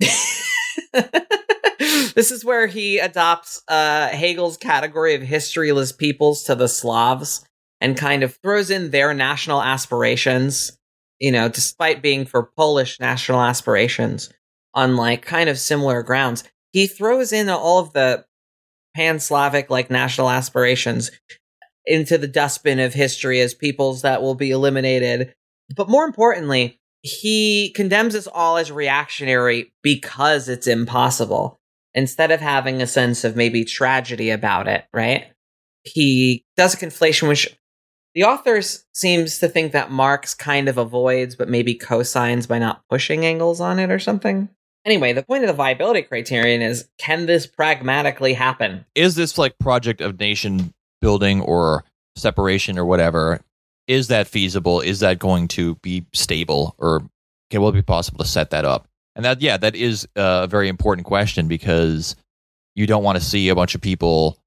this is where he adopts uh, Hegel's category of historyless peoples to the Slavs and kind of throws in their national aspirations, you know, despite being for Polish national aspirations on like kind of similar grounds. He throws in all of the pan Slavic like national aspirations into the dustbin of history as peoples that will be eliminated. But more importantly, he condemns us all as reactionary because it's impossible instead of having a sense of maybe tragedy about it, right? He does a conflation, which the author seems to think that Marx kind of avoids, but maybe cosigns by not pushing Engels on it or something. Anyway, the point of the viability criterion is can this pragmatically happen? Is this like project of nation building or separation or whatever? Is that feasible? Is that going to be stable or can will it be possible to set that up? And that, yeah, that is uh, a very important question because you don't want to see a bunch of people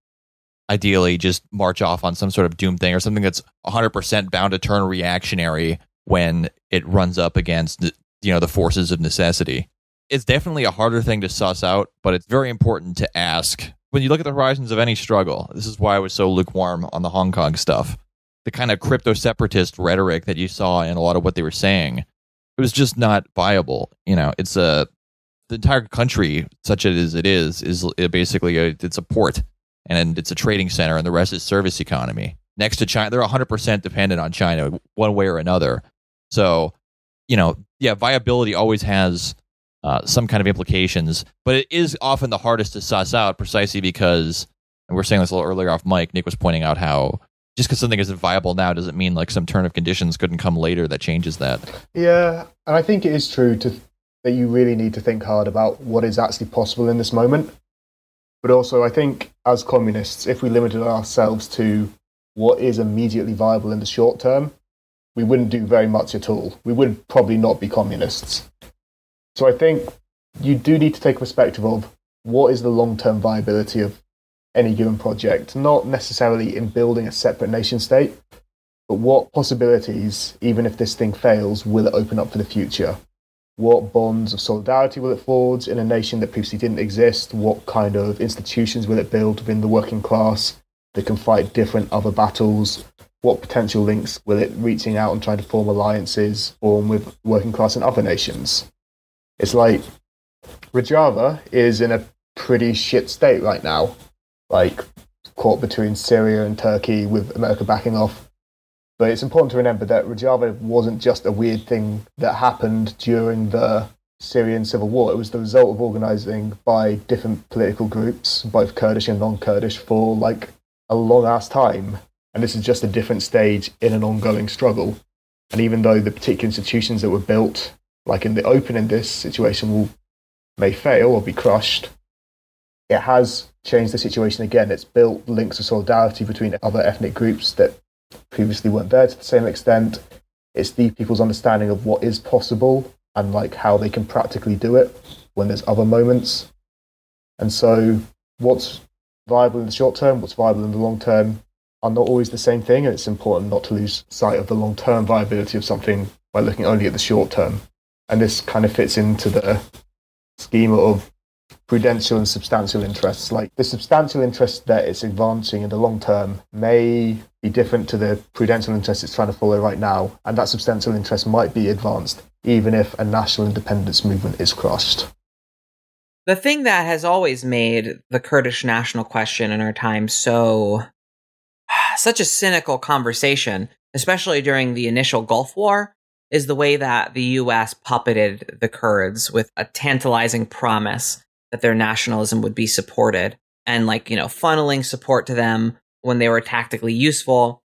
ideally just march off on some sort of doom thing or something that's 100% bound to turn reactionary when it runs up against you know the forces of necessity. It's definitely a harder thing to suss out, but it's very important to ask. When you look at the horizons of any struggle, this is why I was so lukewarm on the Hong Kong stuff. The kind of crypto separatist rhetoric that you saw in a lot of what they were saying it was just not viable. You know, it's a the entire country, such as it is, is basically a, it's a port and it's a trading center, and the rest is service economy. Next to China, they're 100% dependent on China one way or another. So, you know, yeah, viability always has uh, some kind of implications, but it is often the hardest to suss out precisely because, and we're saying this a little earlier off mic, Nick was pointing out how just because something isn't viable now doesn't mean like some turn of conditions couldn't come later that changes that. Yeah, and I think it is true to that you really need to think hard about what is actually possible in this moment. But also, I think as communists, if we limited ourselves to what is immediately viable in the short term, we wouldn't do very much at all. We would probably not be communists. So I think you do need to take a perspective of what is the long term viability of any given project, not necessarily in building a separate nation state, but what possibilities, even if this thing fails, will it open up for the future? What bonds of solidarity will it forge in a nation that previously didn't exist? What kind of institutions will it build within the working class that can fight different other battles? What potential links will it reaching out and trying to form alliances form with working class in other nations? It's like Rojava is in a pretty shit state right now like caught between Syria and Turkey with America backing off. But it's important to remember that Rojava wasn't just a weird thing that happened during the Syrian civil war. It was the result of organizing by different political groups, both Kurdish and non-Kurdish, for like a long ass time. And this is just a different stage in an ongoing struggle. And even though the particular institutions that were built, like in the open in this situation, will may fail or be crushed, it has changed the situation again. It's built links of solidarity between other ethnic groups that previously weren't there to the same extent. It's the people's understanding of what is possible and like how they can practically do it when there's other moments. And so what's viable in the short term, what's viable in the long term are not always the same thing, and it's important not to lose sight of the long term viability of something by looking only at the short term. And this kind of fits into the schema of prudential and substantial interests. Like the substantial interest that it's advancing in the long term may be different to the prudential interest it's trying to follow right now, and that substantial interest might be advanced even if a national independence movement is crushed. The thing that has always made the Kurdish national question in our time so such a cynical conversation, especially during the initial Gulf War, is the way that the US puppeted the Kurds with a tantalizing promise that their nationalism would be supported and like, you know, funneling support to them when they were tactically useful,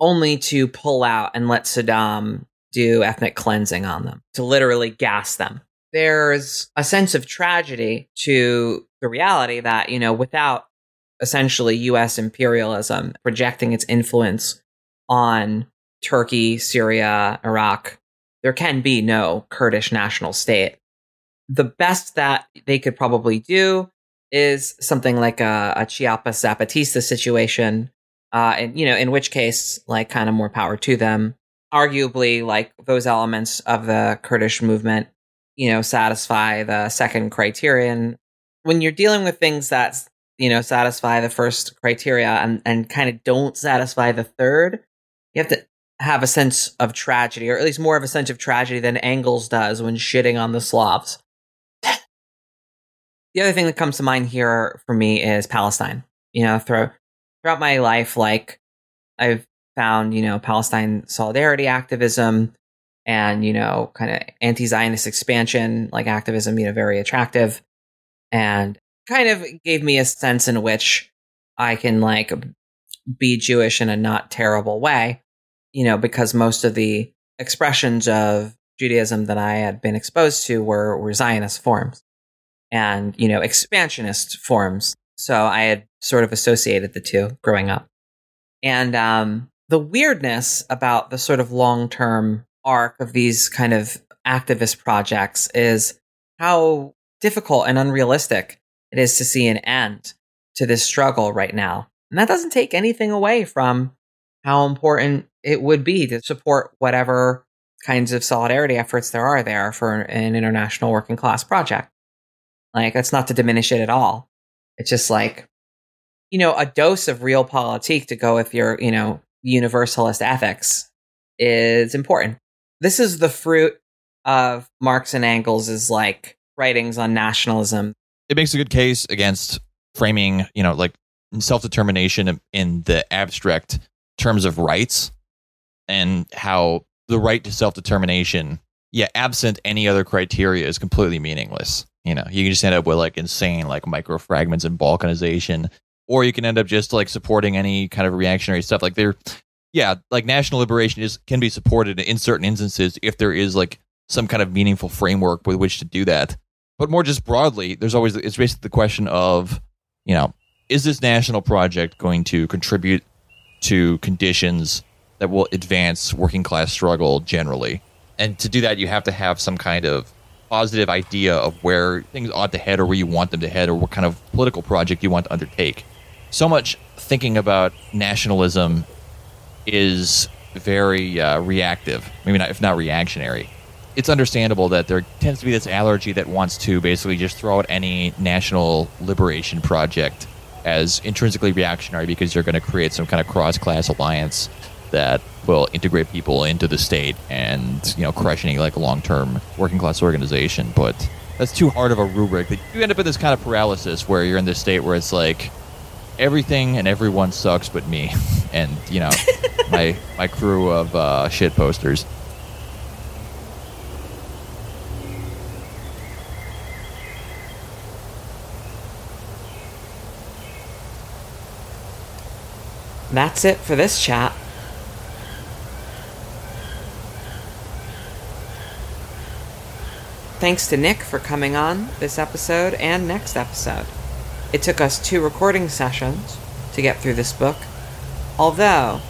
only to pull out and let Saddam do ethnic cleansing on them, to literally gas them. There's a sense of tragedy to the reality that, you know, without essentially US imperialism projecting its influence on Turkey, Syria, Iraq, there can be no Kurdish national state the best that they could probably do is something like a, a Chiapas Zapatista situation. Uh, and, you know, in which case, like, kind of more power to them. Arguably, like, those elements of the Kurdish movement, you know, satisfy the second criterion. When you're dealing with things that, you know, satisfy the first criteria and, and kind of don't satisfy the third, you have to have a sense of tragedy, or at least more of a sense of tragedy than Engels does when shitting on the Slavs. The other thing that comes to mind here for me is Palestine. You know, through, throughout my life, like I've found, you know, Palestine solidarity activism and, you know, kind of anti Zionist expansion, like activism, you know, very attractive. And kind of gave me a sense in which I can like be Jewish in a not terrible way, you know, because most of the expressions of Judaism that I had been exposed to were, were Zionist forms and, you know, expansionist forms. So I had sort of associated the two growing up. And um, the weirdness about the sort of long term arc of these kind of activist projects is how difficult and unrealistic it is to see an end to this struggle right now. And that doesn't take anything away from how important it would be to support whatever kinds of solidarity efforts there are there for an international working class project. Like, that's not to diminish it at all. It's just like, you know, a dose of realpolitik to go with your, you know, universalist ethics is important. This is the fruit of Marx and Engels' like writings on nationalism. It makes a good case against framing, you know, like self determination in the abstract terms of rights and how the right to self determination, yeah, absent any other criteria, is completely meaningless. You know, you can just end up with like insane like micro fragments and balkanization, or you can end up just like supporting any kind of reactionary stuff. Like there, yeah, like national liberation is can be supported in certain instances if there is like some kind of meaningful framework with which to do that. But more just broadly, there's always it's basically the question of, you know, is this national project going to contribute to conditions that will advance working class struggle generally. And to do that, you have to have some kind of positive idea of where things ought to head or where you want them to head or what kind of political project you want to undertake. So much thinking about nationalism is very uh, reactive, maybe not, if not reactionary. It's understandable that there tends to be this allergy that wants to basically just throw out any national liberation project as intrinsically reactionary because you're going to create some kind of cross class alliance that will integrate people into the state and you know crush any like long term working class organization. But that's too hard of a rubric. You end up in this kind of paralysis where you're in this state where it's like everything and everyone sucks but me, and you know my my crew of uh, shit posters. That's it for this chat. Thanks to Nick for coming on this episode and next episode. It took us two recording sessions to get through this book, although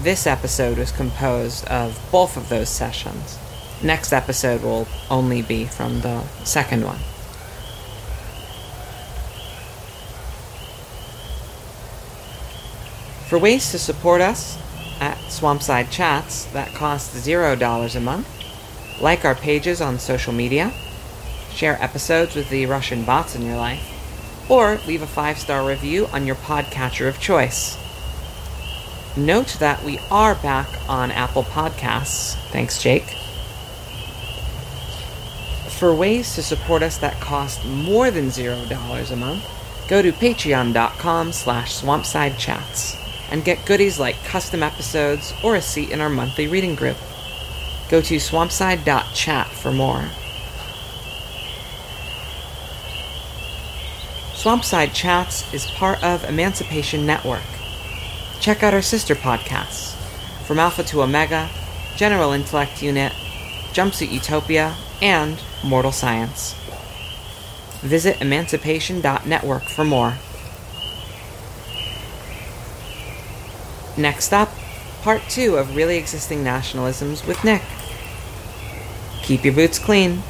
this episode was composed of both of those sessions. Next episode will only be from the second one. For ways to support us at Swampside Chats that cost $0 a month, like our pages on social media, share episodes with the Russian bots in your life, or leave a five star review on your podcatcher of choice. Note that we are back on Apple Podcasts. Thanks, Jake. For ways to support us that cost more than $0 a month, go to patreon.com slash swampsidechats and get goodies like custom episodes or a seat in our monthly reading group. Go to swampside.chat for more. Swampside Chats is part of Emancipation Network. Check out our sister podcasts From Alpha to Omega, General Intellect Unit, Jumpsuit Utopia, and Mortal Science. Visit emancipation.network for more. Next up, part two of Really Existing Nationalisms with Nick. Keep your boots clean.